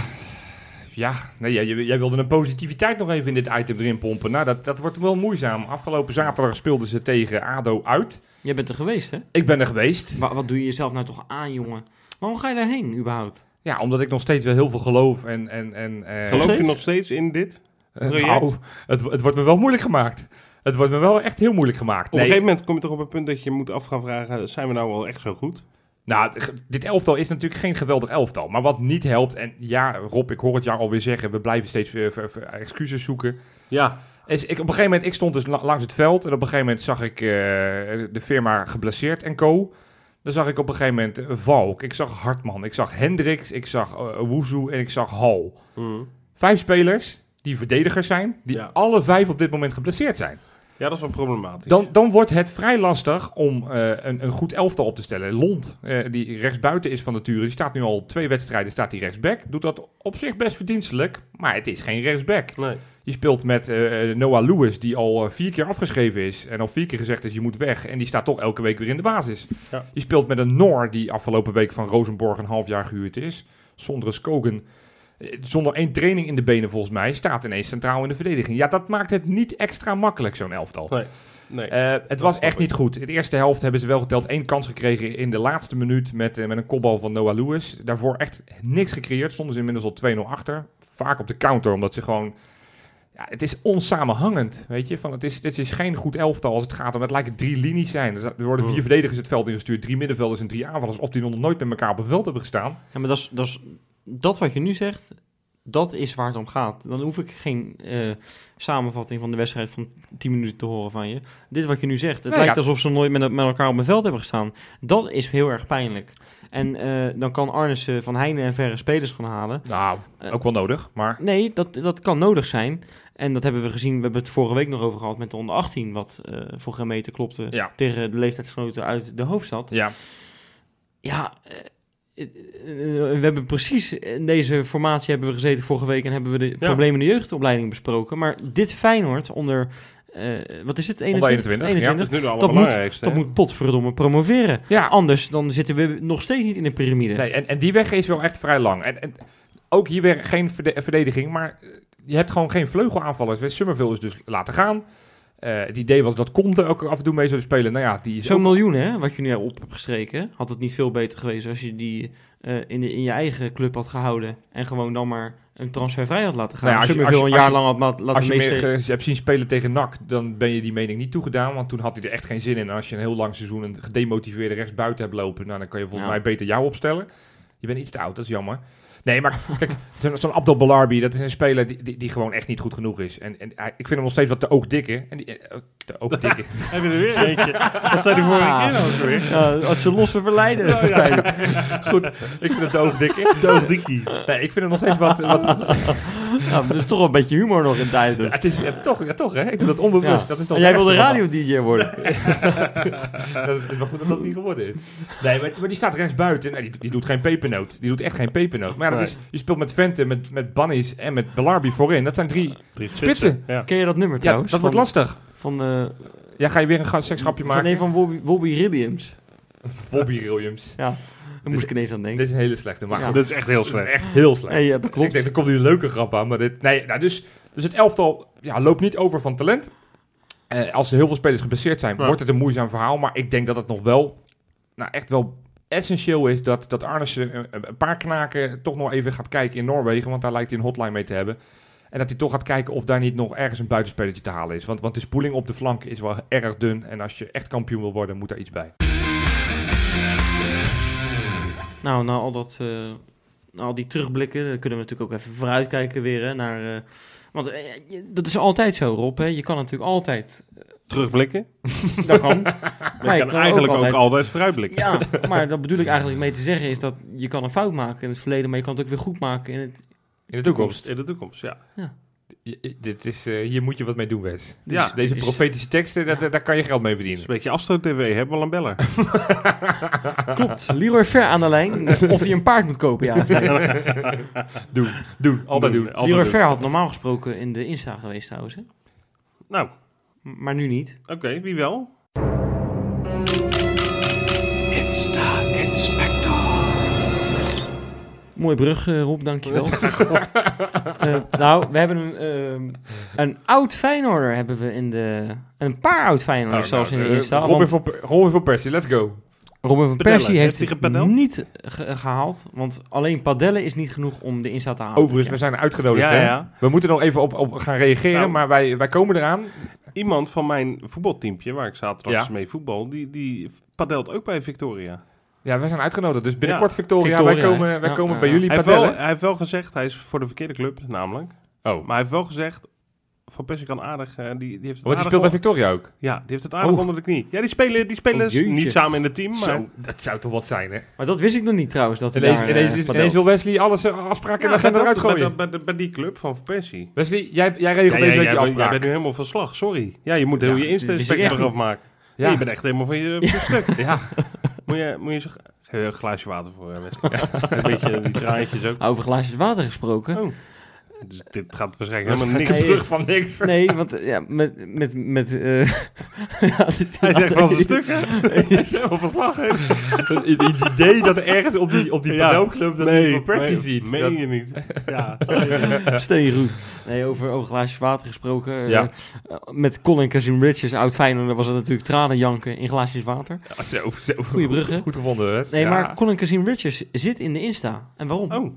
Ja, nee, jij, jij wilde een positiviteit nog even in dit item erin pompen. Nou, dat, dat wordt wel moeizaam. Afgelopen zaterdag speelden ze tegen ADO uit. Jij bent er geweest, hè? Ik ben er geweest. Wa- wat doe je jezelf nou toch aan, jongen? Waarom ga je daarheen, überhaupt? Ja, omdat ik nog steeds wel heel veel geloof en... en, en eh, Geloof je nog steeds in dit? eh, nou, het, het wordt me wel moeilijk gemaakt. Het wordt me wel echt heel moeilijk gemaakt. Op een Nee, gegeven moment kom je toch op het punt dat je moet af gaan vragen: zijn we nou wel echt zo goed? Nou, dit elftal is natuurlijk geen geweldig elftal. Maar wat niet helpt, en ja, Rob, ik hoor het jou alweer zeggen, we blijven steeds excuses zoeken. Ja, Is, ik, op een gegeven moment, ik stond dus la- langs het veld en op een gegeven moment zag ik eh, de firma geblesseerd en co. Dan zag ik op een gegeven moment eh, Valk, ik zag Hartman, ik zag Hendricks, ik zag eh Woezoe en ik zag Hal. Vijf spelers die verdedigers zijn, die Ja. alle vijf op dit moment geblesseerd zijn. Ja dat is wel problematisch. Dan, dan wordt het vrij lastig om eh, een, een goed elftal op te stellen. Lont, eh, die rechtsbuiten is van nature, die staat nu al twee wedstrijden, staat die rechtsback. Doet dat op zich best verdienstelijk, maar het is geen rechtsback. Nee. Je speelt met eh, Noah Lewis, die al vier keer afgeschreven is. En al vier keer gezegd is, je moet weg. En die staat toch elke week weer in de basis. Ja. Je speelt met een Noor, die afgelopen week van Rosenborg een half jaar gehuurd is. Zonder Skogen. Eh, Zonder één training in de benen volgens mij. Staat ineens centraal in de verdediging. Ja, dat maakt het niet extra makkelijk, zo'n elftal. Nee. Nee. Eh, het was echt ik. niet goed. In de eerste helft hebben ze wel geteld één kans gekregen in de laatste minuut met, eh, met een kopbal van Noah Lewis. Daarvoor echt niks gecreëerd. Stonden ze inmiddels al 2-0 achter. Vaak op de counter, omdat ze gewoon... Ja, het is onsamenhangend, weet je. Van, het, is, dit is geen goed elftal als het gaat om... Het lijken drie linies zijn. Er worden vier Hmm. verdedigers het veld ingestuurd. Drie middenvelders en drie aanvallers. Of die nog nooit met elkaar op het veld hebben gestaan. Ja, maar dat is, dat is dat wat je nu zegt, dat is waar het om gaat. Dan hoef ik geen eh, samenvatting van de wedstrijd van 10 minuten te horen van je. Dit wat je nu zegt, het Nou lijkt ja. alsof ze nooit met, met elkaar op een veld hebben gestaan. Dat is heel erg pijnlijk. En eh, dan kan Arnissen van Heijnen en verre spelers gaan halen. Nou, Eh, ook wel nodig. Maar Nee, dat, dat kan nodig zijn. En dat hebben we gezien. We hebben het vorige week nog over gehad met de onder 18. Wat eh, voor geen meter klopte Ja. tegen de leeftijdsgenoten uit de hoofdstad. ja, Ja, eh, eh, eh, we hebben precies in deze formatie hebben we gezeten vorige week en hebben we de problemen in de jeugdopleiding besproken. Maar dit Feyenoord onder, eh, wat is het, 21? 21, ja. dat moet potverdomme promoveren. ja. Anders dan zitten we nog steeds niet in de piramide. Nee, en, en die weg is wel echt vrij lang. En, en ook hier weer geen verde- verdediging, maar eh, je hebt gewoon geen vleugelaanvallers. Summerville is dus laten gaan. Eh, het idee was dat Conte ook af en toe mee zou spelen. Nou ja, die Zo'n ook- miljoen, hè, wat je nu op hebt gestreken, had het niet veel beter geweest als je die eh, in, de, in je eigen club had gehouden en gewoon dan maar een transfervrij had laten gaan. Nou ja, als je als een jaar je- lang had laten Als je meer hebt zien spelen tegen NAC, dan ben je die mening niet toegedaan. Want toen had hij er echt geen zin in. En als je een heel lang seizoen een gedemotiveerde rechtsbuiten hebt lopen, nou, dan kan je volgens Ja. mij beter jou opstellen. Je bent iets te oud, dat is jammer. Nee, maar kijk, zo'n Abdel Balarbi, dat is een speler die, die, die gewoon echt niet goed genoeg is. En, en ik vind hem nog steeds wat te oogdikke. En die, eh, te oogdikke. Heb je er weer eentje? Wat zei die vorige Ah. keer nou ook weer? Had ze losse verleiden. Goed, ik vind het te oogdikke. Doogdikkie. Nee, ik vind hem nog steeds wat... wat Ja, maar dat is toch wel een beetje humor nog in tijd. ja, het is ja, toch, ja, toch, hè? Ik doe dat onbewust. Ja. Dat is toch En jij wilde radio-dj worden. dat is wel goed dat dat niet geworden is. Nee, maar, maar die staat rechts buiten. Nee, die, die doet geen pepernoot. Die doet echt geen pepernoot. Maar is, je speelt met Vente, met, met Bunnies en met Belarbi voorin. Dat zijn drie. Drie Spitsen. Ja. Ken je dat nummer Ja, trouwens? dat wordt lastig. Van, eh Ja, ga je weer een seksgrapje van maken? een van Wobby, Wobby Williams. Bobby Williams. Ja, daar moest ik ineens aan denken. Dit is een hele slechte. Maar Ja. goed, Dat is echt heel slecht. echt heel slecht. Nee, ja, dat Ik denk, er komt nu een leuke grap aan. Maar dit, nee, nou, dus, dus het elftal ja, loopt niet over van talent. Eh, als er heel veel spelers geblesseerd zijn, Ja. wordt het een moeizaam verhaal. Maar ik denk dat het nog wel, nou echt wel essentieel is dat, dat Arnissen een, paar knaken toch nog even gaat kijken in Noorwegen. Want daar lijkt hij een hotline mee te hebben. En dat hij toch gaat kijken of daar niet nog ergens een buitenspelertje te halen is. Want, want de spoeling op de flank is wel erg dun. En als je echt kampioen wil worden, moet daar iets bij. Nou, na al dat, eh, al die terugblikken, kunnen we natuurlijk ook even vooruitkijken weer naar. eh, want eh, je- dat is altijd zo, Rob. Hè? Je kan natuurlijk altijd. Terugblikken. Dat kan. Maar je kan eigenlijk ook altijd, vooruitblikken. Ja, maar dat bedoel ik eigenlijk mee te zeggen is dat je kan een fout maken in het verleden, maar je kan het ook weer goed maken in het. In de toekomst. In de toekomst, ja. Je- je- dit is, eh, hier moet je wat mee doen, Wes. Ja, Dus deze is- profetische teksten, daar, daar kan je geld mee Dat is verdienen. een beetje Astro TV, hebben we al een beller. Klopt. Leroy Ver aan de lijn. Of hij een paard moet kopen, ja. Doen, doen, altijd doen. Altijd Leroy doen. Ver had normaal gesproken in de Insta geweest trouwens. Hè? Nou, M- Maar nu niet. oké, wie wel? Mooie brug, eh, Rob, dankjewel. Eh, nou, we hebben een, ehm, een oud Feyenoorder hebben we in de... Een paar oud Feyenoorders Nou, zelfs nou, in de eh, Insta. Robin want van, Per- Robin van Persie, let's go. Robin van Padellen. Persie Heeft het niet ge- gehaald. Want alleen padellen is niet genoeg om de Insta te halen. Overigens, we zijn uitgenodigd. Ja, hè? ja. We moeten nog even op, op gaan reageren, Nou. maar wij, wij komen eraan. Iemand van mijn voetbalteampje, waar ik zaterdag mee voetbal, die, die padelt ook bij Victoria. Ja, we zijn uitgenodigd. Dus binnenkort, Ja. Victoria, Victoria, wij komen, wij Ja, komen ja, bij ja. jullie Hij heeft, wel, hij heeft wel gezegd, hij is voor de verkeerde club namelijk. Oh, Maar hij heeft wel gezegd, Van Persie kan aardig, eh, die, die heeft het want die aardig speelt bij Victoria ook. Ja, die heeft het aardig Oh. onder de knie. Ja, die spelen, die spelen Oh, niet samen in het team, maar... Zo, dat zou toch wat zijn, hè? Maar dat wist ik nog niet trouwens. Dat hij Ineens, daar, ineens, is- padelt. ineens wil Wesley alles eh, afspraken in de agenda bij, eruit dat- gooien. bij, bij, bij die club van Van Persie. Wesley, jij, jij regelt Ja, deze week jij, je bent- jij afspraak. bent nu helemaal van slag, sorry. Ja, je moet heel je echt eraf maken. Ja. Je bent echt helemaal van je, van je stuk. Ja, Moet je, moet je zo... Een glaasje water voor, eh, Wesley. Een beetje die traantjes ook. Over glaasjes water gesproken. Oh. Dus dit gaat waarschijnlijk helemaal niks. een Nee. brug van niks. Nee, want ja, met... met, met eh, ja, is Hij zegt van zijn stuk, hè? Helemaal verslag. Het idee dat er ergens op die, op die Ja. dat hij van Persie meen- ziet. Meen Dat- je niet. Ja. Steengoed. Nee, over, over glaasjes water gesproken. eh, Ja. met Colin Kazim Richards, oud Feyenoord, was het natuurlijk tranen janken in glaasjes water. Ja, zo, zo. Goeie brug, hè? Goed gevonden, hè? Nee, Ja. maar Colin Kazim Richards zit in de Insta. En waarom? Oh,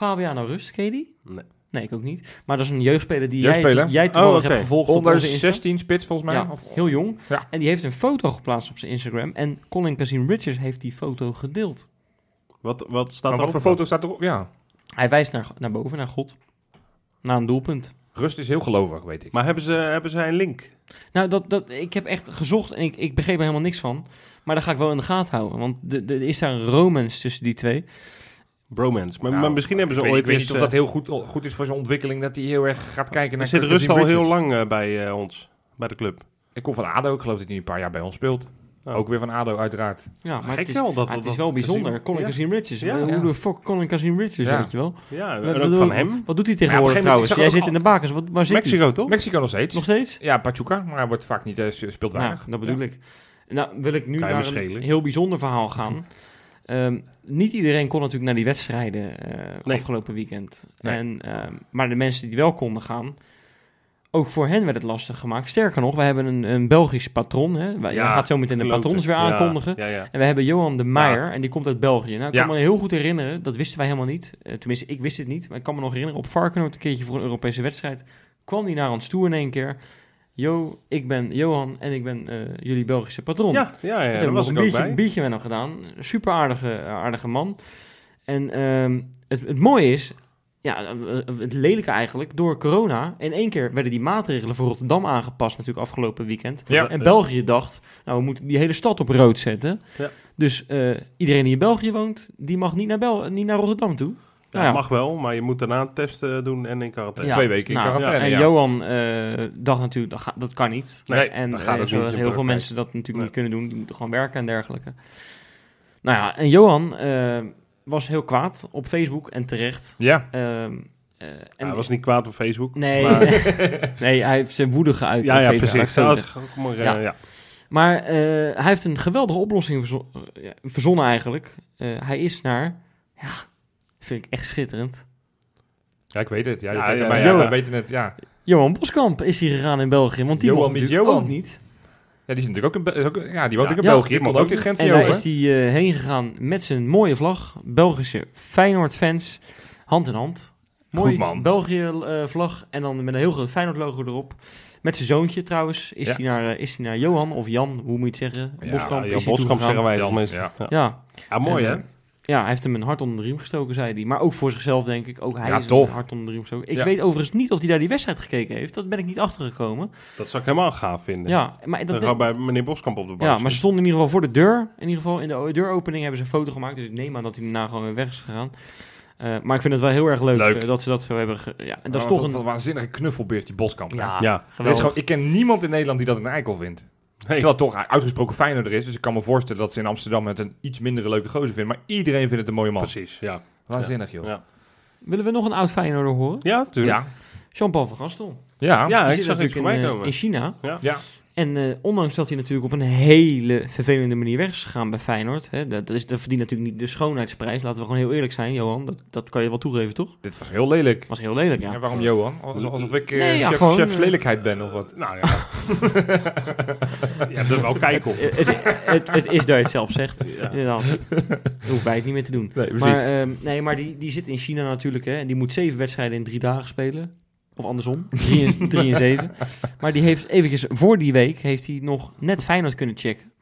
Fabiano Rust, ken je die? Nee. Nee, ik ook niet. Maar dat is een jeugdspeler die Jeugdspeler? jij, jij toevallig Oh, oké. hebt gevolgd op Onder onze Insta. 16 spits, volgens mij. Ja, Of- heel jong. Ja. En die heeft een foto geplaatst op zijn Instagram. En Colin Kazim Richards heeft die foto gedeeld. wat, wat staat er wat voor foto staat erop? Ja. Hij wijst naar, naar boven, naar God. Naar een doelpunt. Rust is heel gelovig, weet ik. Maar hebben ze, hebben ze een link? Nou, dat, dat, ik heb echt gezocht en ik, ik begreep er helemaal niks van. Maar daar ga ik wel in de gaten houden. Want de- de- er is daar een romance tussen die twee. Bromance. Maar, Nou, maar misschien hebben ze ik weet, ooit ik weet niet of dat eh, heel goed, goed is voor zijn ontwikkeling, dat hij heel erg gaat kijken naar er zit Rust al heel lang eh, bij eh, ons. Bij de club. Ik kom van ADO, ik geloof dat hij een paar jaar bij ons speelt. Oh. Ook weer van ADO, uiteraard. Ja, maar Gek het is, wel dat- het is wel bijzonder. Kazim- Colin ja. Kazim Richards. Ja, Hoe ja. de fuck Colin Kazim Richards, Ja. weet je wel? Ja, en ook doen- van hem. Wat doet hij tegenwoordig trouwens? Jij zit in de bakers. Wat, waar zit hij? Mexico, toch? Mexico nog steeds. Nog steeds? Ja, Pachuca, maar hij wordt vaak niet, eh, speelt weinig. Nou, dat bedoel ik. Nou, wil ik nu naar een heel bijzonder verhaal gaan. Ehm, niet iedereen kon natuurlijk naar die wedstrijden Nee. afgelopen weekend. Nee. En, ehm, maar de mensen die wel konden gaan, ook voor hen werd het lastig gemaakt. Sterker nog, wij hebben een, een Belgisch patron. Hè? Ja, jij gaat zo meteen de patrons weer aankondigen. Ja, ja. En we hebben Johan de Meijer, en die komt uit België. Nou, ik Ja. kan me heel goed herinneren, dat wisten wij helemaal niet. Eh, tenminste, ik wist het niet, maar ik kan me nog herinneren... op Varkenoord een keertje voor een Europese wedstrijd... kwam hij naar ons toe in één keer. Jo, ik ben Johan en ik ben eh, jullie Belgische patron. Ja, ja, ja, daar was nog een biertje, bij. biertje met hem gedaan. Super aardige, aardige man. En ehm, het, het mooie is, ja, eh, het lelijke eigenlijk, door corona, in één keer werden die maatregelen voor Rotterdam aangepast natuurlijk afgelopen weekend. Ja. En België dacht, nou we moeten die hele stad op rood zetten. Ja. Dus eh, iedereen die in België woont, die mag niet naar, Bel niet naar Rotterdam toe. Ja, Nou ja. mag wel, maar je moet daarna een test eh, doen en in quarantaine. Twee weken in nou, quarantaine, En ja. Johan eh, dacht natuurlijk, dat, ga- dat kan niet. Nee, en dat gaat eh, zoals heel veel mensen dat natuurlijk Nee. niet kunnen doen. Die moeten gewoon werken en dergelijke. Nou ja, en Johan was heel kwaad op Facebook en terecht. Ja, Ehm, eh, en Ja, hij was niet kwaad op Facebook. Nee, Maar, nee, hij heeft zijn woede geuit ja, op ja, precies. zo Ja, Ja. ja. Maar eh, hij heeft een geweldige oplossing verzo- ja, verzonnen eigenlijk. Eh, hij is naar, ja, vind ik echt schitterend. ja, ik weet het. Ja, je Ja, kijkt ja, naar mij, ja. ja, we weten het. Ja. Johan Boskamp is hier gegaan in België, want die Johan mocht natuurlijk Johan. ook niet. ja, die is natuurlijk ook in, ook, ja, die woont Ja, ook in ja, België. die mag ook de ook. grens En daar is hij eh, heen gegaan met zijn mooie vlag. Belgische Feyenoord-fans, hand in hand. Mooi Goed, man. België-vlag en dan met een heel groot Feyenoord-logo erop. Met zijn zoontje trouwens is, Ja. hij naar, eh, is hij naar Johan, of Jan, hoe moet je het zeggen? Ja, Boskamp Ja, Boskamp zeggen wij dan meestal. ja. Ja. Ja, Ja, mooi En, hè? Ja, hij heeft hem een hart onder de riem gestoken, zei hij. Maar ook voor zichzelf, denk ik. Ook hij Ja, is tof. een hart onder de riem gestoken. Ik Ja. weet overigens niet of hij daar die wedstrijd gekeken heeft. Dat ben ik niet achtergekomen. Dat zou ik helemaal gaaf vinden. Ja, maar, dat, we bij meneer Boskamp op de bank ja, maar ze stonden in ieder geval voor de deur. In ieder geval in de deuropening hebben ze een foto gemaakt. Dus ik neem aan dat hij daarna gewoon weer weg is gegaan. Eh, maar ik vind het wel heel erg leuk, Leuk. eh, dat ze dat zo hebben. ge- ja, en dat is toch een. wat waanzinnige knuffelbeest, die Boskamp. Ja, geweldig. gewoon, ik ken niemand in Nederland die dat een eikel vindt. Nee. Terwijl het toch uitgesproken Feyenoorder is. Dus ik kan me voorstellen dat ze in Amsterdam het een iets mindere leuke gozer vinden. Maar iedereen vindt het een mooie man. Precies, ja. Waanzinnig, joh. Ja. Willen we nog een oud Feyenoorder horen? Ja, tuurlijk. Ja. Jean-Paul van Gastel. Ja. Ja, Die ik zag natuurlijk voorbij in, eh, komen. in China. Ja. En eh, ondanks dat hij natuurlijk op een hele vervelende manier weg is gegaan bij Feyenoord. Hè, dat, is, dat verdient natuurlijk niet de schoonheidsprijs. Laten we gewoon heel eerlijk zijn, Johan. Dat, dat kan je wel toegeven, toch? Dit was heel lelijk. Was heel lelijk, ja. Ja, waarom Johan? Alsof, alsof ik Nee, ja, chef, gewoon, chef's eh, lelijkheid ben of wat? Nou ja. Je hebt er wel kijk op. Het, het, het is dat je het zelf zegt. Ja. Inderdaad. Hoeft wij het niet meer te doen. Nee, precies. Maar, ehm, nee, maar die, die zit in China natuurlijk. Hè, en die moet zeven wedstrijden in drie dagen spelen. Of andersom. Drie en, drie en zeven. Maar die heeft eventjes voor die week... heeft hij nog net Feyenoord kunnen checken.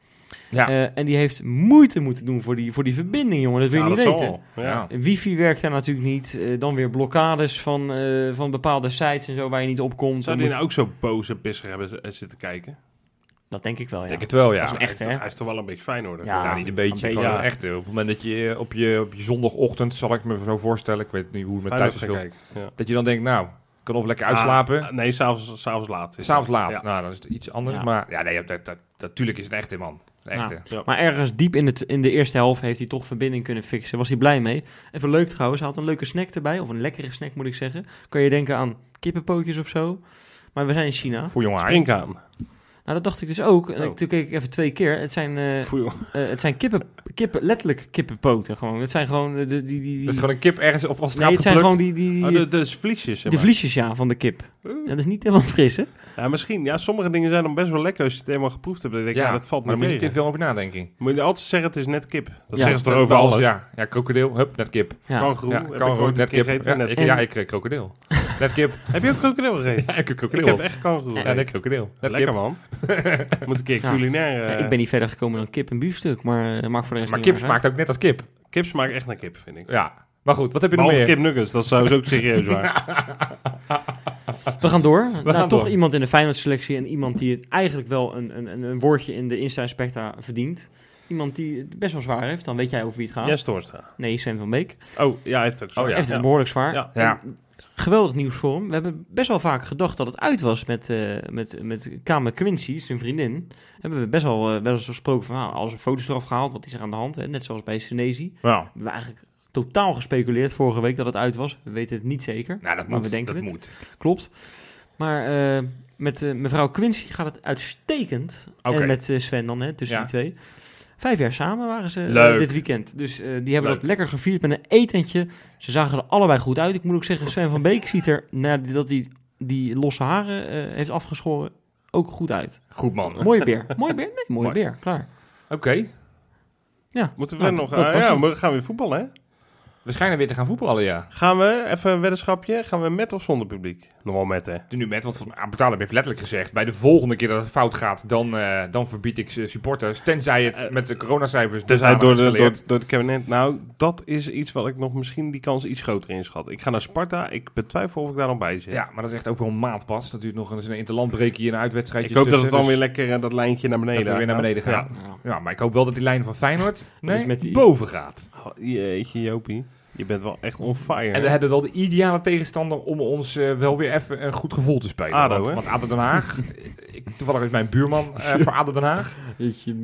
ja. Eh, en die heeft moeite moeten doen voor die, voor die verbinding, jongen. Dat wil je Ja, niet weten. Ja. Wifi werkt daar natuurlijk niet. Eh, dan weer blokkades van, eh, van bepaalde sites en zo waar je niet op komt. Zou die nou ook zo boos en pissig hebben zitten kijken? Dat denk ik wel, ja. Ik denk het wel, ja. Dat is echt, hij, hè? is, hij is toch wel een beetje fijn hoor. Ja. Ja, niet een beetje. een beetje, ja. echt. Op het moment dat je op je, op je zondagochtend, zal ik me zo voorstellen, ik weet niet hoe het met thuis. Ja. dat je dan denkt, nou, kan of lekker uitslapen, Ah, nee, s'avonds s'avonds laat. is s'avonds laat. Ja. Nou, dan is het iets anders. Ja. Maar ja, nee, dat, dat, natuurlijk is het echt een man. Een echte. Ja. Maar ergens diep in, het, in de eerste helft heeft hij toch verbinding kunnen fixen. Was hij blij mee. Even leuk trouwens, hij had een leuke snack erbij. Of een lekkere snack moet ik zeggen. Kan je denken aan kippenpootjes of zo. Maar we zijn in China. Voor jongen. Springkaan. Nou, dat dacht ik dus ook. En Oh. ik- toen keek ik even twee keer. Het zijn, eh, eh, het zijn kippen, kippen, letterlijk kippenpoten gewoon. Het zijn gewoon eh, de, die... die, die Dat is gewoon een kip ergens op als nee, het zijn gewoon die, die, Oh, de, de vliesjes. de maar. vliesjes ja, van de kip. Ja, dat is niet helemaal fris, hè? Ja, misschien. Ja, sommige dingen zijn dan best wel lekker als je het helemaal geproefd hebt. Dan denk ik, ja, dat valt maar moet je niet veel over nadenken. Moet je altijd zeggen, het is net kip. Dat Ja, zeggen ze toch over alles. Ja, ja krokodil, hup, net kip. Ja. Kangoeroe, Ja, kangoeroe, net kip. Ja, Net ik, krokodil. Net kip. Heb je ook krokodil gegeten? Ja, ik heb Ik krokodil. heb echt Ja, net krokodil. Net Lekker kip. man. Moet een keer Ja. culinair... eh, Ja, ik ben niet verder gekomen dan kip en biefstuk, maar uh, maakt voor de rest Maar kip smaakt ook net als kip. Kip smaakt echt naar kip, vind ik. Ja. Maar goed, wat heb je nog meer? kip nuggets, dat zou ook serieus waar. We gaan door. nou, gaan toch door. iemand in de Feyenoord-selectie en iemand die het eigenlijk wel een, een, een, woordje in de Insta-specta verdient. Iemand die het best wel zwaar heeft, dan weet jij over wie het gaat. Jens Toornstra. Nee, Sven van Beek. Oh, ja, hij heeft ook zo. Oh, ja. heeft het behoorlijk zwaar. Ja. Ja. Geweldig nieuws voor hem. We hebben best wel vaak gedacht dat het uit was met, eh met, met Kamer Quincy, zijn vriendin. Hebben we best wel, eh, wel eens gesproken van, nou, als er foto's eraf gehaald, wat is er aan de hand? Hè? Net zoals bij Senezi. Nou, hebben we eigenlijk totaal gespeculeerd vorige week dat het uit was. We weten het niet zeker. nou, dat Maar moet. we denken dat het. moet. Klopt. Maar eh, met mevrouw Quincy gaat het uitstekend. Oké. En met Sven dan, hè, tussen Ja. die twee. Vijf jaar samen waren ze eh, Leuk. dit weekend. Dus eh, die hebben Leuk. dat lekker gevierd met een etentje. Ze zagen er allebei goed uit. Ik moet ook zeggen, Sven van Beek ziet er, nadat hij die losse haren eh, heeft afgeschoren, ook goed uit. Goed man. Oké. Mooie beer. mooie beer? Nee, mooie Mooi. beer. Klaar. Moeten we Nou, nog... ja, we gaan weer voetballen, hè? We schijnen weer te gaan voetballen, ja. Gaan we, even een weddenschapje, gaan we met of zonder publiek? Nog wel met, hè? Nu met, want volgens mij Betalen heeft letterlijk gezegd, bij de volgende keer dat het fout gaat, dan, eh, dan verbied ik ze supporters. Tenzij het met de coronacijfers Dus dusdanig door, de, door, door het kabinet... Nou, dat is iets wat ik nog misschien die kans iets groter inschat. Ik ga naar Sparta. Ik betwijfel of ik daar nog bij zit. Ja, maar dat is echt over een maand pas. Dat duurt nog eens een interlandbreekje en een uitwedstrijdje. ik hoop dat het dan weer dus lekker eh, dat lijntje naar beneden dat we weer naar gaat. beneden gaan. Ja. Ja. maar ik hoop wel dat die lijn van Feyenoord nee, is met die- boven gaat. Oh, jeetje, Jopie. Je bent wel echt on fire. En we hebben wel de ideale tegenstander om ons eh, wel weer even een goed gevoel te spelen. ADO, want, want ADO Den Haag, ik, toevallig is mijn buurman eh, voor ADO Den Haag.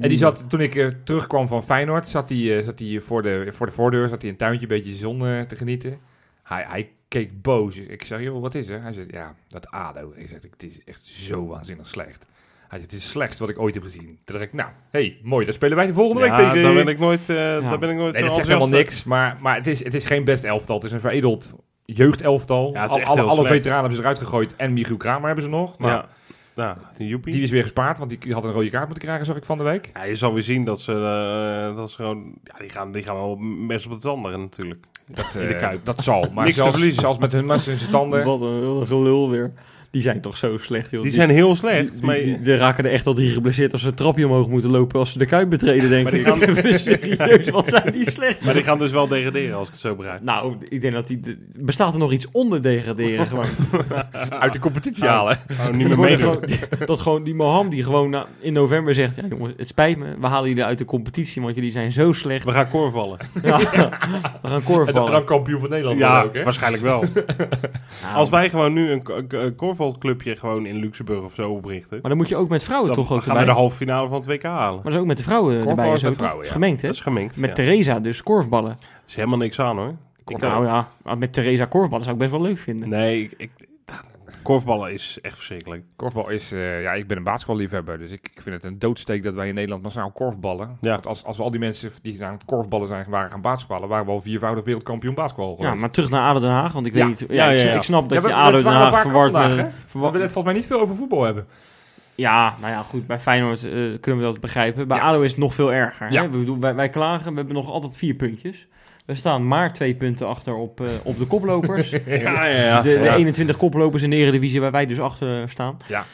En die zat, toen ik eh, terugkwam van Feyenoord, zat hij zat voor, de, voor de voordeur, zat hij een tuintje een beetje zon te genieten. Hij, hij keek boos. Ik zeg, joh, wat is er? Hij zegt, ja, dat ADO. Ik zeg, het is echt zo waanzinnig slecht. Hij zegt, het is het slechtste wat ik ooit heb gezien. Toen dacht ik, nou, hey, mooi, dan spelen wij de volgende ja, week tegen... daar ben ik nooit... eh daar ben ik nooit Nee, dat zegt helemaal niks. Maar, maar het, is, het is geen best elftal. Het is een veredeld jeugdelftal. Ja, alle alle veteranen hebben ze eruit gegooid. En Michiel Kramer hebben ze nog. Maar Ja. Nou, die die is weer gespaard. Want die had een rode kaart moeten krijgen, zag ik van de week. Ja, je zal weer zien dat ze, eh, dat ze gewoon... Ja, die gaan, die gaan wel mes op de tanden natuurlijk. Dat, In de eh, Kuip. dat zal. Maar Niks te zelfs, met hun mes in zijn tanden. Wat een, wat een gelul weer. Die zijn toch zo slecht, joh. Die zijn heel slecht. Die, maar, die, die- die raken er echt al drie geblesseerd als ze het trapje omhoog moeten lopen als ze de kuip betreden, denk Maar ik. die gaan- serieus, wat zijn die slecht. maar die gaan dus wel degraderen, als ik het zo begrijp. Nou, ik denk dat die... de- Bestaat er nog iets onder degraderen gewoon? Uit de competitie halen. Oh, niet meer meedoen. dat gewoon die Moham die gewoon na- in november zegt... Ja jongens, het spijt me, we halen jullie uit de competitie, want jullie zijn zo slecht. We gaan korfballen. Ja, we gaan En dan, korfballen. dan kampioen van Nederland Ja, ook, hè? waarschijnlijk wel. Nou, Als wij gewoon nu een, een korfbalclubje gewoon in Luxemburg of zo oprichten... Maar dan moet je ook met vrouwen dan toch ook gaan we erbij. de halve finale van het WK halen. Maar dat is ook met de vrouwen Korfbal erbij. is Zo, vrouwen, Het ja. is gemengd, hè? Dat is gemengd. Met ja. Theresa dus korfballen. Dat is helemaal niks aan hoor. Ik, nou ja, maar met Theresa korfballen zou ik best wel leuk vinden. Nee, ik, ik, korfballen is echt verschrikkelijk. Korfbal is... eh, ja, ik ben een basketballiefhebber. Dus ik, ik vind het een doodsteek dat wij in Nederland massaal korfballen. Ja. Want als, als we al die mensen die aan het korfballen zijn, waren gaan basketballen, waren we al viervoudig wereldkampioen basketbal Ja, geweest. maar terug naar ADO Den Haag, want ik Ja. weet niet... Ja, Ja, ik, ja, ja. ik snap dat Ja, je ADO Den Haag verward vandaag, met... We willen het volgens mij niet veel over voetbal hebben. Ja, nou ja, goed. Bij Feyenoord eh, kunnen we dat begrijpen. Bij Ja. ADO is het nog veel erger. Ja. Hè? We bedoel, wij, wij klagen, we hebben nog altijd vier puntjes. We staan maar twee punten achter op, eh, op de koplopers. de, Ja, ja, ja. de 21 koplopers in de Eredivisie waar wij dus achter staan. Ja.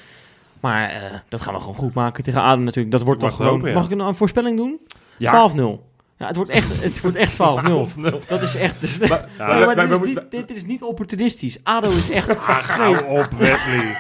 Maar eh, dat gaan we gewoon goed maken tegen ADO natuurlijk. Dat wordt Mag toch gewoon... Mag ik een, een voorspelling doen? Ja. 12-0. Ja, het wordt echt, het wordt echt 12-0. Dat is echt... Dus, Maar- Nee, maar- maar maar- dit, is maar- niet, dit is niet opportunistisch. ADO is echt... Hou op, Wesley.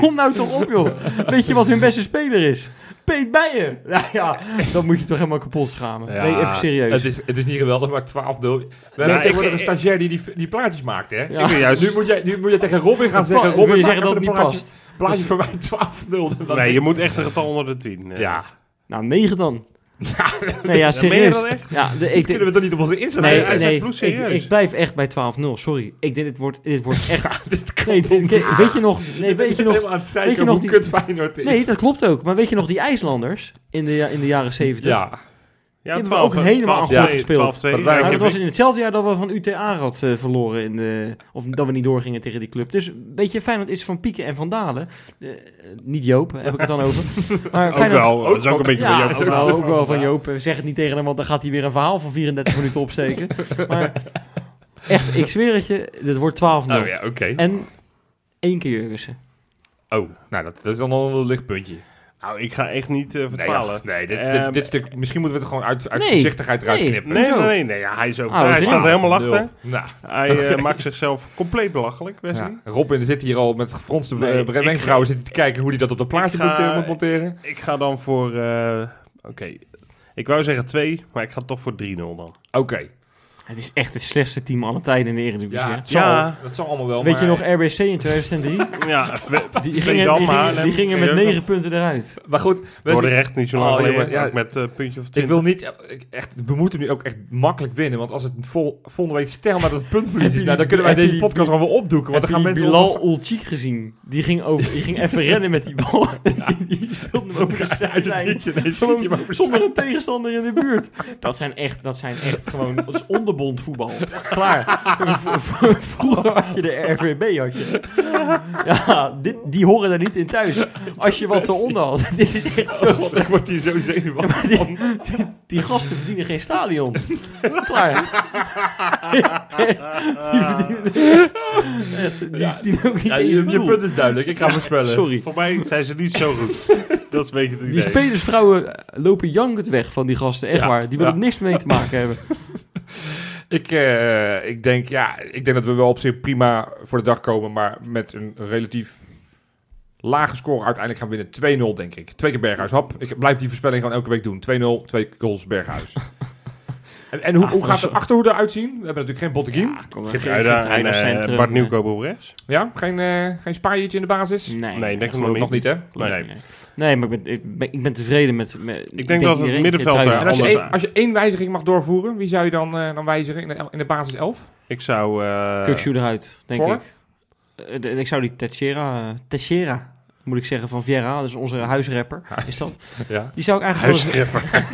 Kom nou toch op, joh. Weet je wat hun beste speler is? Peet Bijen. Ja, ja, dan moet je toch helemaal kapot schamen. Ja, nee, even serieus. Het is, het is niet geweldig, maar 12 0 We hebben Nou, tegenwoordig een stagiair die, die die plaatjes maakt, hè? Ja. Ik wil juist... Nu, moet jij, nu moet je tegen Robin gaan zeggen... wil Robin, je zeggen dat het niet plaatje, past? plaatje voor mij 12 0 Nee, je moet echt een getal onder de 10. eh. Ja, Nou, 9 dan. Nee, ja, Ja, je serieus. dat echt? Ja, de, ik, kunnen we toch niet op onze Insta nee, nee, ik, blijf echt bij 12-0. Sorry. Ik denk, dit wordt, dit wordt echt... dit Nee, dit, weet je nog... Nee, weet je nog... het zeiken weet je nog hoe die- kut Feyenoord is. Nee, dat klopt ook. Maar weet je nog die IJslanders in de, ja- in de jaren 70? Ja, Ja, hebben we ook helemaal aan goed gespeeld. 12 2 Dat Ja, wij- ik heb- dat was in hetzelfde jaar dat we van UT Arad eh, verloren. In de, of dat we niet doorgingen tegen die club. Dus weet je, Feyenoord is van pieken en van dalen. Eh, niet Joop, heb ik het dan over. Maar Ook Feyenoord, wel, dat is ook een beetje Ja, van ook jou. wel, ook wel van Joop. Eh, Zeg het niet tegen hem, want dan gaat hij weer een verhaal van 34 minuten opsteken. Maar echt, ik zweer het je, dit wordt 12-0. oh ja, oké. En één keer Jurgensen. Oh, nou, dat, dat is dan al een lichtpuntje. Nou, ik ga echt niet eh, Nee, vertwalen. ach, nee dit, Ehm, dit, dit stuk, misschien moeten we het gewoon uit, uit Nee, voorzichtigheid eruit nee. knippen. Nee, nee, nee, nee, ja, hij is ook. Ah, hij staat helemaal achter. Nou, Hij eh, maakt zichzelf compleet belachelijk, Wesley. ja. Robin zit hier al met gefronste Nee, wenkbrauwen zit te kijken hoe hij dat op dat plaatje Ik ga- moet, eh, moet monteren. Ik ga dan voor. eh, Oké. Ik wou zeggen 2, maar ik ga toch voor 3-0 dan. Oké. Het is echt het slechtste team aller tijden in de Eredivisie. Ja, zal, dat zal allemaal wel, Weet je nog RBC in 2003? Ja, Die gingen, die, Haarlem, gingen, die gingen met 9 punten eruit. Maar goed, Wesley, de recht niet zo lang Oh, ja. met een puntje of ik 20. wil niet... ik- Echt, we moeten nu ook echt makkelijk winnen. Want als het vol, volgende week stel maar dat het puntverlies is... Nou, dan kunnen wij deze die- podcast gewoon wel opdoeken. Want dan gaan die mensen Bilal. Ulchik gezien? Die ging, over, die ging even rennen met die bal. die, die speelde hem over de zijlijn. Zonder een tegenstander in de buurt. Dat zijn echt, dat zijn echt gewoon... Dat is onderbond voetbal. Klaar. Vroeger had je de RVB, had je. Ja, dit, die horen daar niet in thuis. Als je wat eronder had. Dit is echt zo ik word hier zo zenuwachtig die, die gasten verdienen geen stadion. Klaar. die verdienen, echt, die verdienen ook niet Ja, eens je, je punt is duidelijk. Ik ga voorspellen. Sorry. Voor mij zijn ze niet zo goed. Dat is een beetje het idee. Die spelersvrouwen lopen jankend weg van die gasten. Echt Ja, waar. Die willen ja. er niks mee te maken hebben. Ik, eh, ik, denk, ja, ik denk dat we wel op zich prima voor de dag komen, maar met een relatief lage score uiteindelijk gaan winnen. 2-0 denk ik. Twee keer Berghuis. Hap, ik blijf die voorspelling gewoon elke week doen. 2-0, twee goals Berghuis. en en hoe, Ah, hoe gaat de achterhoede eruit zien? We hebben natuurlijk geen Botteguin. Ja, kom, Geertruida en eh, Bart Nieuwkoop op rechts. Geen, eh geen Spaartje in de basis? Nee, Nee, denk dat nog Geloof nog niet, hè? Nee. Nee, nee. Nee, maar ik ben, ik ben, ik ben tevreden met... met Ik denk dat het middenveld je, Anders- één, als je één wijziging mag doorvoeren, wie zou je dan, eh, dan wijzigen in de, el- in de basis 11? Ik zou... eh Kukshoe eruit, denk voor? ik. Eh, de- ik zou die Teixeira, Teixeira, moet ik zeggen, van Vieira, dus onze huisrapper, is dat. Ja. Die zou ik eigenlijk eens- Huisschepper.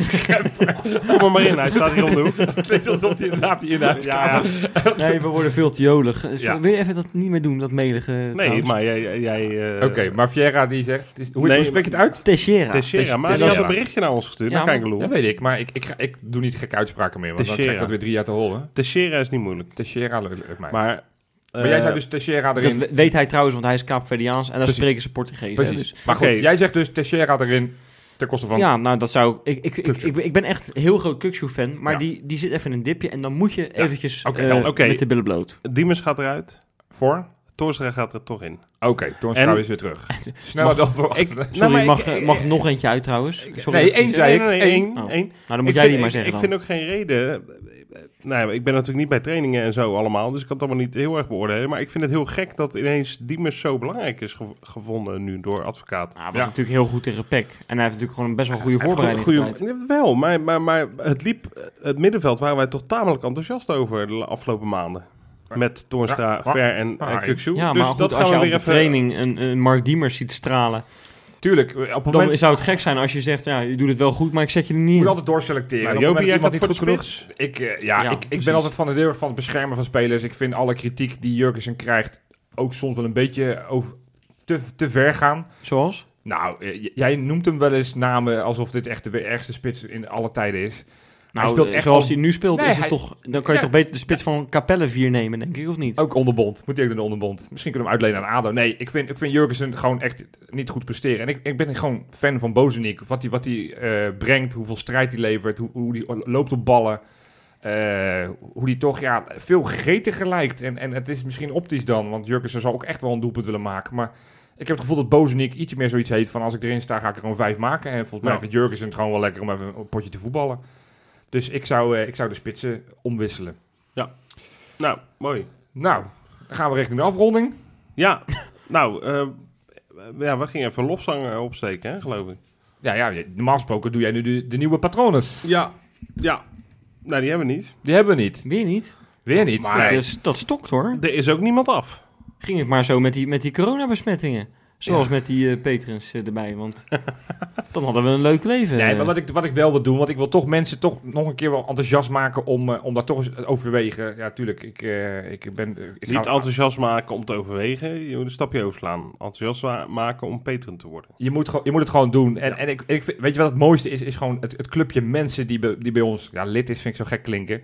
Kom er maar in, hij staat hier om de hoek. Het klinkt alsof hij inderdaad die inhoud Ja, ja. Nee, we worden veel te jolig. Dus Ja. Wil je even dat niet meer doen, dat melige Nee, trouwens? maar jij... jij eh, Oké, maar Vieira die zegt... Is, hoe, Nee, hoe spreek je het uit? Teixeira. Teixeira, maar die Teixeira. had een berichtje naar ons gestuurd. Ja, Loel. Dat weet ik, maar ik, ik, ga- ik doe niet gekke uitspraken meer, want dan krijg ik Teixeira. dat weer drie jaar te horen. Teixeira is niet moeilijk. Teixeira lukt mij. Maar, Maar, jij eh, zei dus Teixeira Dat erin. we- weet hij trouwens, want hij is Kaapverdiaans en daar Precies. spreken ze Portugees. hè, Precies. dus- Maar goed, jij zegt dus Teixeira erin ten koste van... Ja, nou dat zou ik. Ik, ik, ik, ben- echt heel groot Kukshoe-fan, maar Ja. die, die zit even in een dipje en dan moet je eventjes eh, met de billen bloot. Diemers gaat eruit. Voor? Torstra gaat er toch in. Oké, En- is weer terug. Sneller dan verwacht. Ik- Sorry, Nou, maar mag, ik- eh, mag nog eentje uit trouwens? Sorry, Nee, dat één zei ik. nee, nee, één. één, Oh. één. Nou, dan moet Ik jij vind- die maar zeggen Ik dan. vind ook geen reden. Nou ja, ik ben natuurlijk niet bij trainingen en zo allemaal, dus ik kan het allemaal niet heel erg beoordelen. Maar ik vind het heel gek dat ineens Diemers zo belangrijk is gev- gevonden nu door advocaat. Ah, hij was Ja. natuurlijk heel goed tegen PEC. En hij heeft natuurlijk gewoon een best wel goede Hij voorbereiding Wel, maar, maar, maar het liep, het middenveld waren wij toch tamelijk enthousiast over de afgelopen maanden. Met Toornstra, Ja, Ver en, en. Ja, dus maar goed, dat als gaan je we op weer de even... training een, een Mark Diemers ziet stralen, Tuurlijk, op het dan moment zou het gek zijn als je zegt, ja, je doet het wel goed, maar ik zet je er niet moet je in. altijd doorselecteren. Nou, Op het Jopie, gaat dat niet goed spits. Ik, eh, ja, Ja, ik, ik ben altijd van de deur van het beschermen van spelers. Ik vind alle kritiek die Jurgensen krijgt ook soms wel een beetje over, te, te ver gaan. Zoals? Nou, eh, jij noemt hem wel eens namen alsof dit echt de ergste spits in alle tijden is. Nou, speelt eh, echt zoals al- hij nu speelt, Nee, is het hij- toch, dan kan je Ja. toch beter de spits van Capelle 4 nemen, denk ik, of niet? Ook onderbond. Moet hij ook de onderbond. Misschien kunnen we hem uitlenen aan ADO. Nee, ik vind, ik vind Jurgensen gewoon echt niet goed presteren. En ik, ik ben gewoon fan van Bozenik. Wat hij wat hij, eh, brengt, hoeveel strijd hij levert, hoe, hoe hij loopt op ballen. eh, hoe hij toch ja, veel gretiger lijkt. En, en het is misschien optisch dan, want Jurgensen zal ook echt wel een doelpunt willen maken. Maar ik heb het gevoel dat Bozenik iets meer zoiets heeft van als ik erin sta ga ik er gewoon vijf maken. En volgens mij Nou. vindt Jurgensen het gewoon wel lekker om even een potje te voetballen. Dus ik zou, eh, ik zou de spitsen omwisselen. Nou, mooi. Nou, dan gaan we richting de afronding. Ja, nou, eh, ja, we gingen even lofzang opsteken, hè, geloof ik. Ja, ja, normaal gesproken doe jij nu de, de nieuwe patronen. Ja, ja. Nou, die hebben we niet. Die hebben we niet. Weer niet? Weer niet. Maar- Dat, Nee. is, dat stokt hoor. Er is ook niemand af. Ging het maar zo met die, met die coronabesmettingen. Zoals met die eh Petrens eh, erbij, want dan hadden we een leuk leven. Nee, maar wat ik, wat ik wel wil doen, want ik wil toch mensen toch nog een keer wel enthousiast maken om, eh, om dat toch eens te overwegen. Ja, tuurlijk, ik, eh, ik ben... ik Niet ga- enthousiast maken om te overwegen. Je moet een stapje overslaan. Enthousiast maken om Peteren te worden. je, moet, gewoon- je moet het gewoon doen. En, en ik, ik, vind- weet je wat het mooiste is? Is gewoon het, het clubje mensen die, be- die bij ons... Ja, lid is, vind ik zo gek klinken.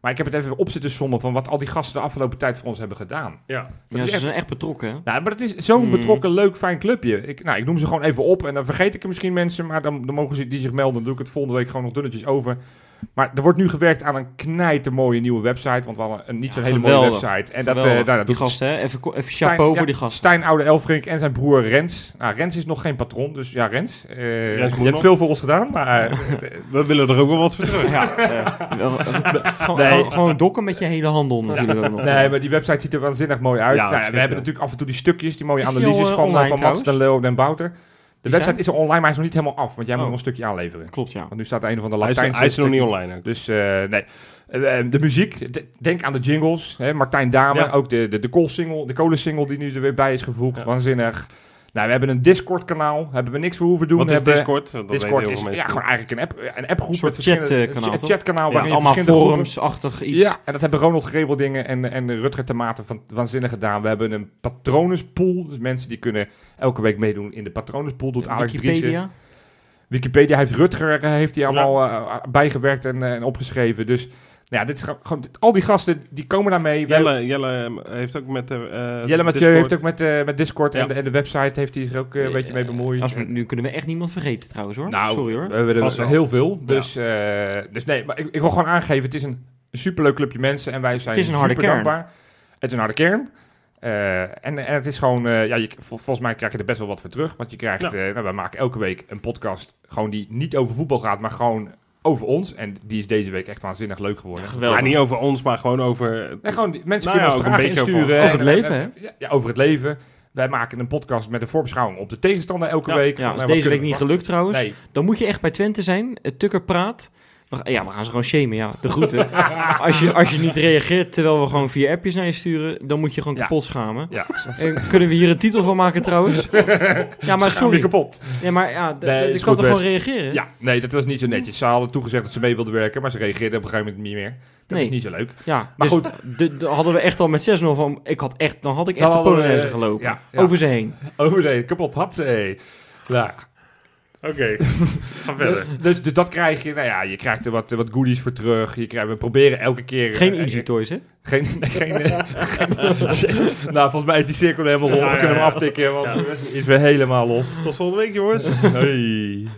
Maar ik heb het even op zitten sommen van wat al die gasten de afgelopen tijd voor ons hebben gedaan. Ja. ja, dat is ze echt- zijn echt betrokken. hè? Nou, maar het is zo'n Hmm. betrokken, leuk, fijn clubje. Ik, nou, ik noem ze gewoon even op en dan vergeet ik er misschien mensen, maar dan, dan mogen ze die zich melden. Dan doe ik het volgende week gewoon nog dunnetjes over. Maar er wordt nu gewerkt aan een knijtermooie nieuwe website, want we hadden een niet Ja, zo'n hele mooie website. En dat, eh nou, dat die doet gasten, hè? Even, even Stijn- chapeau ja, voor die gasten. Stijn Oude Elfrink en zijn broer Rens. Nou, Rens is nog geen patron, dus ja, Rens. eh, Rens je hebt nog. veel voor ons gedaan, maar eh, We willen er ook wel wat voor terug. Ja, gewoon, Nee. gewoon, gewoon dokken met je hele handel natuurlijk ook nog. nee, maar die website ziet er waanzinnig mooi uit. Ja, Nou, we hebben natuurlijk af en toe die stukjes, die mooie Is die analyses al, van, van Mats, trouwens? Den Leo en Bouter. De website is er online, maar hij is nog niet helemaal af, want jij moet Oh. nog een stukje aanleveren. Klopt, ja. Want nu staat een van de Hij is, Latijnse... hij is nog niet online. Dus eh, nee. Eh, eh, de muziek, denk aan de jingles. Hè? Martijn Dame, Ja. ook de, de, de koolsingle, de kolensingle die nu er weer bij is gevoegd. Ja. Waanzinnig. Nou, we hebben een Discord-kanaal. Hebben we niks voor hoeven doen. Wat is hebben, Discord? Dat Discord is ja, gewoon eigenlijk een, app, een appgroep. Een soort chatkanaal, een chatkanaal. Ja, waarin je allemaal forumsachtig iets. Ja, en dat hebben Ronald Grebeldingen en, en Rutger Tomaten van waanzinnig gedaan. We hebben een patronuspool. Dus mensen die kunnen elke week meedoen in de patronuspool. Doet Alex. Wikipedia. Wikipedia heeft Rutger eh, heeft hij allemaal eh, bijgewerkt en, eh, en opgeschreven. Dus nou ja, dit is gewoon- al die gasten die komen daarmee. Wij- Jelle, Jelle eh, heeft ook met de eh, Jelle Mathieu Discord- heeft ook met, eh, met Discord en, de, en de website heeft hij zich ook eh, een beetje mee bemoeid. Als we, nu kunnen we echt niemand vergeten trouwens hoor. nou, Sorry hoor. we hebben er heel veel. Dus, eh, dus nee, maar ik, ik wil gewoon aangeven, het is een superleuk clubje mensen en wij zijn is een harde super kern. dankbaar. Het is een harde kern. Eh, en, en het is gewoon, eh, ja, je, vol- volgens mij krijg je er best wel wat voor terug. Want je krijgt, Ja. eh, nou, we maken elke week een podcast, gewoon die niet over voetbal gaat, maar gewoon over ons. En die is deze week echt waanzinnig leuk geworden. Geweldig. Maar niet over ons, maar gewoon over... En gewoon, die- mensen Nou ja, kunnen ons ook een vragen beetje over- insturen. over het En- leven, en- Ja, ja, over het leven. Wij maken een podcast met een voorbeschouwing op de tegenstander elke Ja. week. Ja, Van, is wat deze week niet gelukt trouwens. Nee, Dan moet je echt bij Twente zijn. Eh, Tukker praat. We- Ja, we gaan ze gewoon shamen, ja. De groeten. als, je, als je niet reageert terwijl we gewoon vier appjes naar je sturen, dan moet je gewoon Ja. kapot schamen. ja, En kunnen we hier een titel van maken trouwens? ja, maar sorry. kapot. Ja, maar ja, d- Nee, d- is ik kan toch gewoon reageren? Ja, nee, dat was niet zo netjes. Ze hadden toegezegd dat ze mee wilden werken, maar ze reageerden op een gegeven moment niet meer. Dat Nee. is niet zo leuk. Ja, Maar maar goed. goed. De, de- hadden we echt al met 6-0 van... Ik had echt, dan had ik echt Dan de Polonaise gelopen. ja, ja. Over ze heen. Over de kapot had ze. Ja. Oké, ga verder. Dus, dus dat krijg je. Nou ja, je krijgt er wat, wat goodies voor terug. Je krijgt, we proberen elke keer... Geen eh, easy toys, hè? Geen, nee, geen, geen- nou, volgens mij is die cirkel helemaal rond. Ja, we ja, kunnen hem ja. aftikken, want is weer helemaal los. Tot volgende week, jongens. Hey.